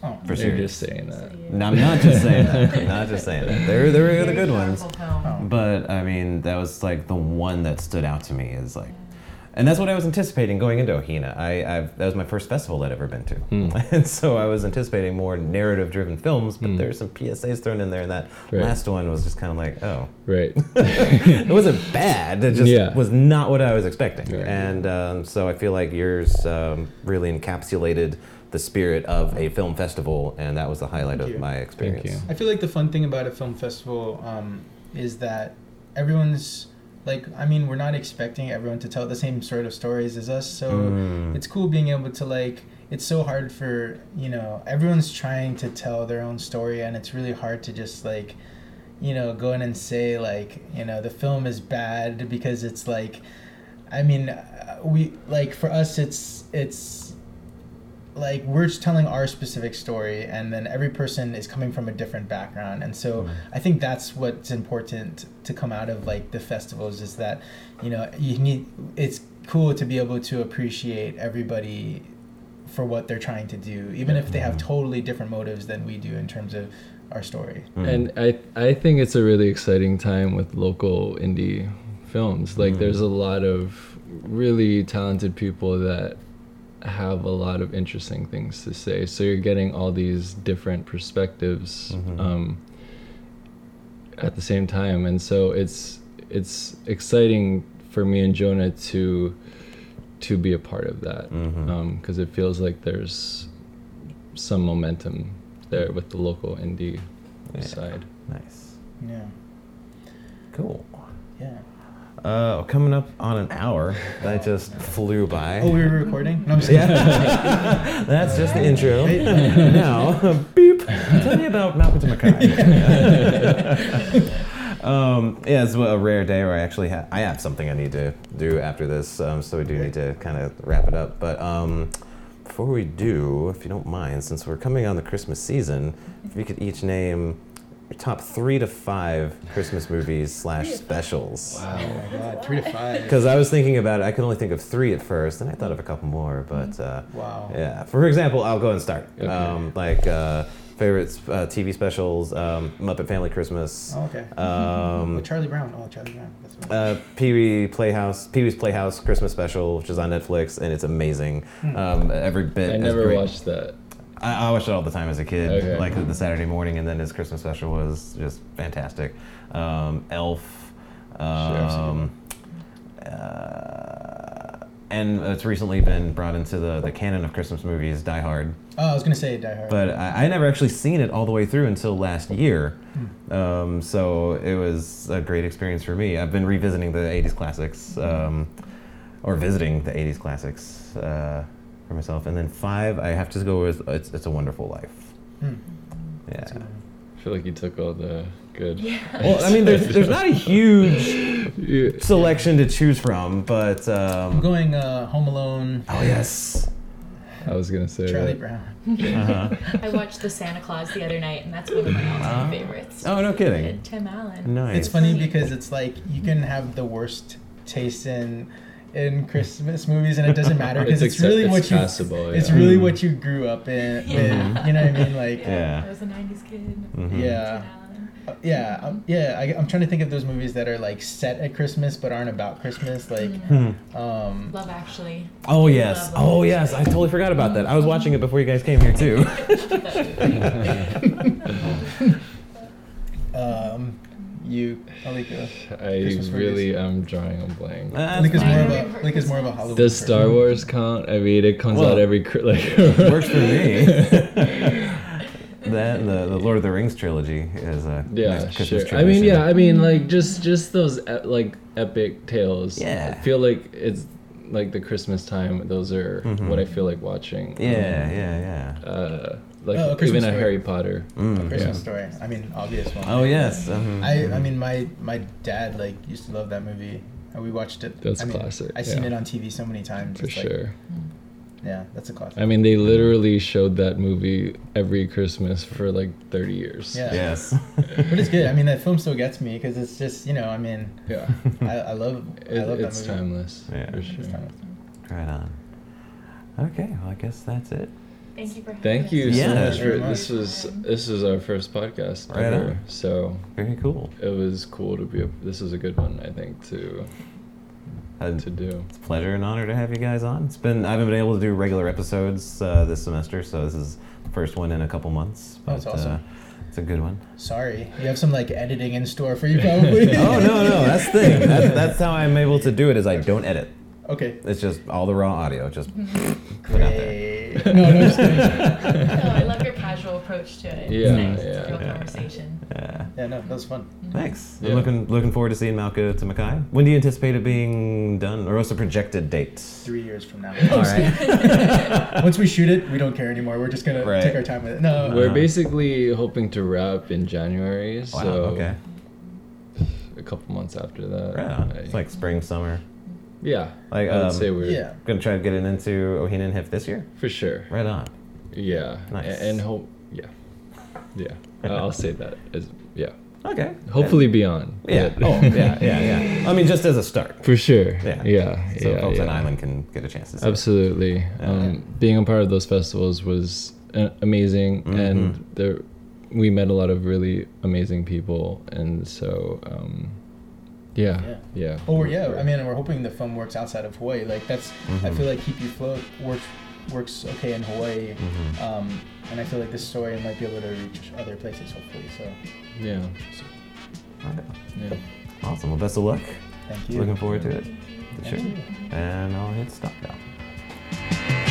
Speaker 3: Oh,
Speaker 1: For
Speaker 4: you're just saying that
Speaker 1: No, I'm not just saying that. I'm not just saying that. There, there were the good ones.
Speaker 2: powerful film.
Speaker 3: Oh.
Speaker 1: But I mean, that was like the one that stood out to me is like, and that's what I was anticipating going into Ohina. I, I've, that was my first festival I'd ever been to,
Speaker 4: Hmm.
Speaker 1: and so I was anticipating more narrative-driven films. But
Speaker 4: Hmm.
Speaker 1: there's some PSAs thrown in there, and that
Speaker 4: Right.
Speaker 1: last one was just kind of like, oh,
Speaker 4: right
Speaker 1: it wasn't bad. It just
Speaker 4: Yeah.
Speaker 1: was not what I was expecting.
Speaker 4: Right.
Speaker 1: And um, so I feel like yours um, really encapsulated the spirit of a film festival, and that was the highlight
Speaker 3: Thank
Speaker 1: of
Speaker 3: you.
Speaker 1: my experience.
Speaker 4: you.
Speaker 3: I feel like the fun thing about a film festival um, is that everyone's like, I mean, we're not expecting everyone to tell the same sort of stories as us, so
Speaker 1: Mm.
Speaker 3: it's cool being able to like. It's so hard for you know everyone's trying to tell their own story, and it's really hard to just like, you know, go in and say like, you know, the film is bad because it's like, I mean, uh, we like for us, it's it's like we're just telling our specific story and then every person is coming from a different background and so
Speaker 1: Mhm.
Speaker 3: i think that's what's important to come out of like the festivals is that you know you need it's cool to be able to appreciate everybody for what they're trying to do, even if they have totally different motives than we do in terms of our story.
Speaker 1: Mm.
Speaker 4: And I I think it's a really exciting time with local indie films. Like
Speaker 1: Mm.
Speaker 4: there's a lot of really talented people that have a lot of interesting things to say. So you're getting all these different perspectives
Speaker 1: Mhm.
Speaker 4: um, at the same time, and so it's it's exciting for me and Jonah to to be a part of that because it feels like there's some momentum there with the local indie
Speaker 1: Yeah.
Speaker 4: side.
Speaker 1: Nice.
Speaker 3: Yeah.
Speaker 1: Cool.
Speaker 3: Yeah.
Speaker 1: Uh, coming up on an hour. That just flew by.
Speaker 3: Oh, we were recording? No, I'm.
Speaker 1: Yeah. That's just the intro. Now, beep. Tell me about Mauka to Makai. um, yeah, it's a rare day where I actually have I have something I need to do after this, um, so we do need to kind of wrap it up. But um, before we do, if you don't mind, since we're coming on the Christmas season, if you could each name top three to five Christmas movies slash specials.
Speaker 3: My god, three to five.
Speaker 1: Because I was thinking about it, I could only think of three at first, and I thought of a couple more. But uh,
Speaker 3: Wow.
Speaker 1: yeah, for example, I'll go and start.
Speaker 4: Okay.
Speaker 1: Um, like uh, favorites, uh, TV specials, um, Muppet Family Christmas,
Speaker 3: Oh, okay.
Speaker 1: um,
Speaker 3: With Charlie Brown. Oh, Charlie Brown. That's
Speaker 1: uh, Pee Wee Playhouse, Pee Wee's Playhouse Christmas special, which is on Netflix, and it's amazing.
Speaker 3: Hmm.
Speaker 1: Um, every bit.
Speaker 4: I never
Speaker 1: great.
Speaker 4: watched that.
Speaker 1: I, I watched it all the time as a kid,
Speaker 4: Okay.
Speaker 1: like the Saturday morning, and then his Christmas special was just fantastic. Um, Elf. Um, uh, and it's recently been brought into the, the canon of Christmas movies, Die Hard.
Speaker 3: Oh, I was gonna say Die Hard.
Speaker 1: But I, I never actually seen it all the way through until last year.
Speaker 3: Hmm.
Speaker 1: Um, so it was a great experience for me. I've been revisiting the 80s classics, um, or visiting the 80s classics uh, for myself. And then five, I have to go with It's, it's a Wonderful Life.
Speaker 3: Hmm.
Speaker 1: Yeah.
Speaker 3: That's a good one.
Speaker 4: I feel like you took all the good.
Speaker 2: Yeah.
Speaker 1: Well, I mean, there's, there's not a huge
Speaker 4: Yeah.
Speaker 1: selection to choose from, but.
Speaker 3: I'm
Speaker 1: Um,
Speaker 3: going uh, Home Alone.
Speaker 1: oh, yes.
Speaker 4: I was gonna say
Speaker 3: Charlie
Speaker 4: that.
Speaker 3: Brown.
Speaker 1: Uh-huh.
Speaker 2: I watched The Santa Claus the other night, and that's one of my all-time
Speaker 1: Ah.
Speaker 2: favorites.
Speaker 1: Oh, no kidding.
Speaker 2: Tim Allen.
Speaker 1: Nice.
Speaker 3: It's funny
Speaker 2: Funny.
Speaker 3: because it's like you can have the worst taste in in Christmas movies, and it doesn't matter because
Speaker 4: It's
Speaker 3: it's, really
Speaker 4: accept-
Speaker 3: what
Speaker 4: it's
Speaker 3: you
Speaker 4: passable,
Speaker 3: it's really
Speaker 1: Mm.
Speaker 3: what you grew up in.
Speaker 2: Yeah.
Speaker 3: With, you know what I mean? Like
Speaker 1: Yeah.
Speaker 2: I was a '90s kid.
Speaker 1: Mhm.
Speaker 3: yeah. Uh, yeah, um, yeah. I, I'm trying to think of those movies that are like set at Christmas but aren't about Christmas. Like,
Speaker 2: Mm.
Speaker 1: Hmm.
Speaker 3: um,
Speaker 2: Love Actually.
Speaker 1: Oh, yes.
Speaker 2: Love
Speaker 1: Oh,
Speaker 2: Love
Speaker 1: yes. I totally forgot about that. I was watching it before you guys came here, too.
Speaker 3: um, you, Alika.
Speaker 4: I
Speaker 3: Christmas
Speaker 4: really
Speaker 3: movies.
Speaker 4: am drawing a blank.
Speaker 1: That's
Speaker 3: Alika's more of
Speaker 1: a
Speaker 3: a Alika's more of a Halloween.
Speaker 4: Does
Speaker 3: person.
Speaker 4: Star Wars count? I mean, it comes
Speaker 1: Well,
Speaker 4: out every like.
Speaker 1: works for me. that the, the Lord of the Rings trilogy is a
Speaker 4: Yeah,
Speaker 1: nice Christmas
Speaker 4: sure. I mean, yeah, I mean, like just just those e- like epic tales.
Speaker 1: Yeah.
Speaker 4: I feel like it's like the Christmas time. Those are
Speaker 1: Mhm.
Speaker 4: what I feel like watching.
Speaker 1: Yeah, yeah, yeah.
Speaker 4: Uh, like
Speaker 3: Oh, A Christmas
Speaker 4: even a Harry Potter.
Speaker 1: Mm.
Speaker 3: Christmas
Speaker 4: Yeah.
Speaker 3: Story. I mean, obvious one.
Speaker 1: Oh yes. mhm,
Speaker 3: I, I
Speaker 1: mhm.
Speaker 3: mean, my my dad like used to love that movie, and we watched it.
Speaker 4: That's
Speaker 3: I mean,
Speaker 4: classic,
Speaker 3: I've seen
Speaker 4: yeah.
Speaker 3: it on TV so many times.
Speaker 4: For
Speaker 3: it's like-
Speaker 4: sure.
Speaker 3: yeah, that's a classic.
Speaker 4: I mean, they literally showed that movie every Christmas for like 30 years.
Speaker 3: Yeah.
Speaker 1: yes.
Speaker 3: but it's good. I mean, that film still gets me because it's just you know, I mean,
Speaker 4: Yeah.
Speaker 3: I, I love I
Speaker 4: It,
Speaker 3: love
Speaker 4: it's
Speaker 3: that movie.
Speaker 4: timeless.
Speaker 1: Yeah.
Speaker 4: For
Speaker 3: It's
Speaker 4: sure.
Speaker 3: timeless.
Speaker 1: right on. Okay, well I guess that's it.
Speaker 2: Thank you for having
Speaker 4: Thank
Speaker 2: us.
Speaker 4: you
Speaker 1: Yeah.
Speaker 4: so much for this was this was our first podcast
Speaker 1: Right
Speaker 4: ever.
Speaker 1: on.
Speaker 4: So
Speaker 1: Very cool.
Speaker 4: it was cool to be a, this was a good one I think to
Speaker 1: Uh,
Speaker 4: to do.
Speaker 1: It's a pleasure and honor to have you guys on. It's been I haven't been able to do regular episodes uh, this semester, so this is the first one in a couple months.
Speaker 3: Oh, that's
Speaker 1: but,
Speaker 3: awesome.
Speaker 1: Uh, it's a good one.
Speaker 3: Sorry, you have some like editing in store for you probably.
Speaker 1: oh no, no, that's the thing. That, that's how I'm able to do it. Is I don't edit.
Speaker 3: Okay.
Speaker 1: It's just all the raw audio. Just put out there.
Speaker 3: Great. No, no, just kidding.
Speaker 2: No, I love your casual approach to it.
Speaker 4: Yeah,
Speaker 2: It's nice. It's
Speaker 4: yeah.
Speaker 2: a real
Speaker 1: Yeah.
Speaker 2: conversation.
Speaker 1: Yeah.
Speaker 3: Yeah, no, that was fun.
Speaker 1: Thanks. I'm looking looking forward to seeing Mauka to Makai. When do you anticipate it being done, or what's the projected date?
Speaker 3: Three years from now.
Speaker 1: All right.
Speaker 3: Once we shoot it, we don't care anymore. We're just gonna
Speaker 1: Right.
Speaker 3: take our time with it. No.
Speaker 4: We're
Speaker 1: Uh-huh.
Speaker 4: basically hoping to wrap in January,
Speaker 1: Wow.
Speaker 4: so
Speaker 1: okay.
Speaker 4: a couple months after that.
Speaker 1: Right on.
Speaker 4: I-
Speaker 1: It's like spring, summer.
Speaker 4: Yeah,
Speaker 1: Like,
Speaker 4: I would
Speaker 1: um,
Speaker 4: say we're
Speaker 3: Yeah.
Speaker 1: Gonna try to get it into Ohina and HIFF this year.
Speaker 4: for sure.
Speaker 1: Right on.
Speaker 4: Yeah,
Speaker 1: Nice.
Speaker 4: A- and hope yeah, yeah. I'll say that as yeah.
Speaker 1: Okay.
Speaker 4: Hopefully beyond.
Speaker 1: Yeah.
Speaker 4: but-
Speaker 1: Oh, yeah, yeah, yeah. I mean, just as a start.
Speaker 4: For sure.
Speaker 1: Yeah.
Speaker 4: Yeah.
Speaker 1: So
Speaker 4: yeah,
Speaker 1: folks
Speaker 4: yeah.
Speaker 1: on Island can get a chance to see. it.
Speaker 4: Absolutely. Um, being a part of those festivals was amazing,
Speaker 1: Mm-hmm.
Speaker 4: and there we met a lot of really amazing people, and so um, yeah,
Speaker 3: Yeah.
Speaker 4: yeah.
Speaker 3: Oh, yeah. I mean, we're hoping the film works outside of Hawaii. Like that's,
Speaker 1: Mm-hmm.
Speaker 3: I feel like Keep You Float works works okay in Hawaii,
Speaker 1: Mm-hmm.
Speaker 3: um, and I feel like this story might be able to reach other places. Hopefully, so
Speaker 4: yeah,
Speaker 1: Okay.
Speaker 4: yeah.
Speaker 1: Awesome. Well, best of luck.
Speaker 3: thank you.
Speaker 1: Looking forward to it.
Speaker 3: Thank
Speaker 1: sure.
Speaker 3: you.
Speaker 1: And I'll hit stop now.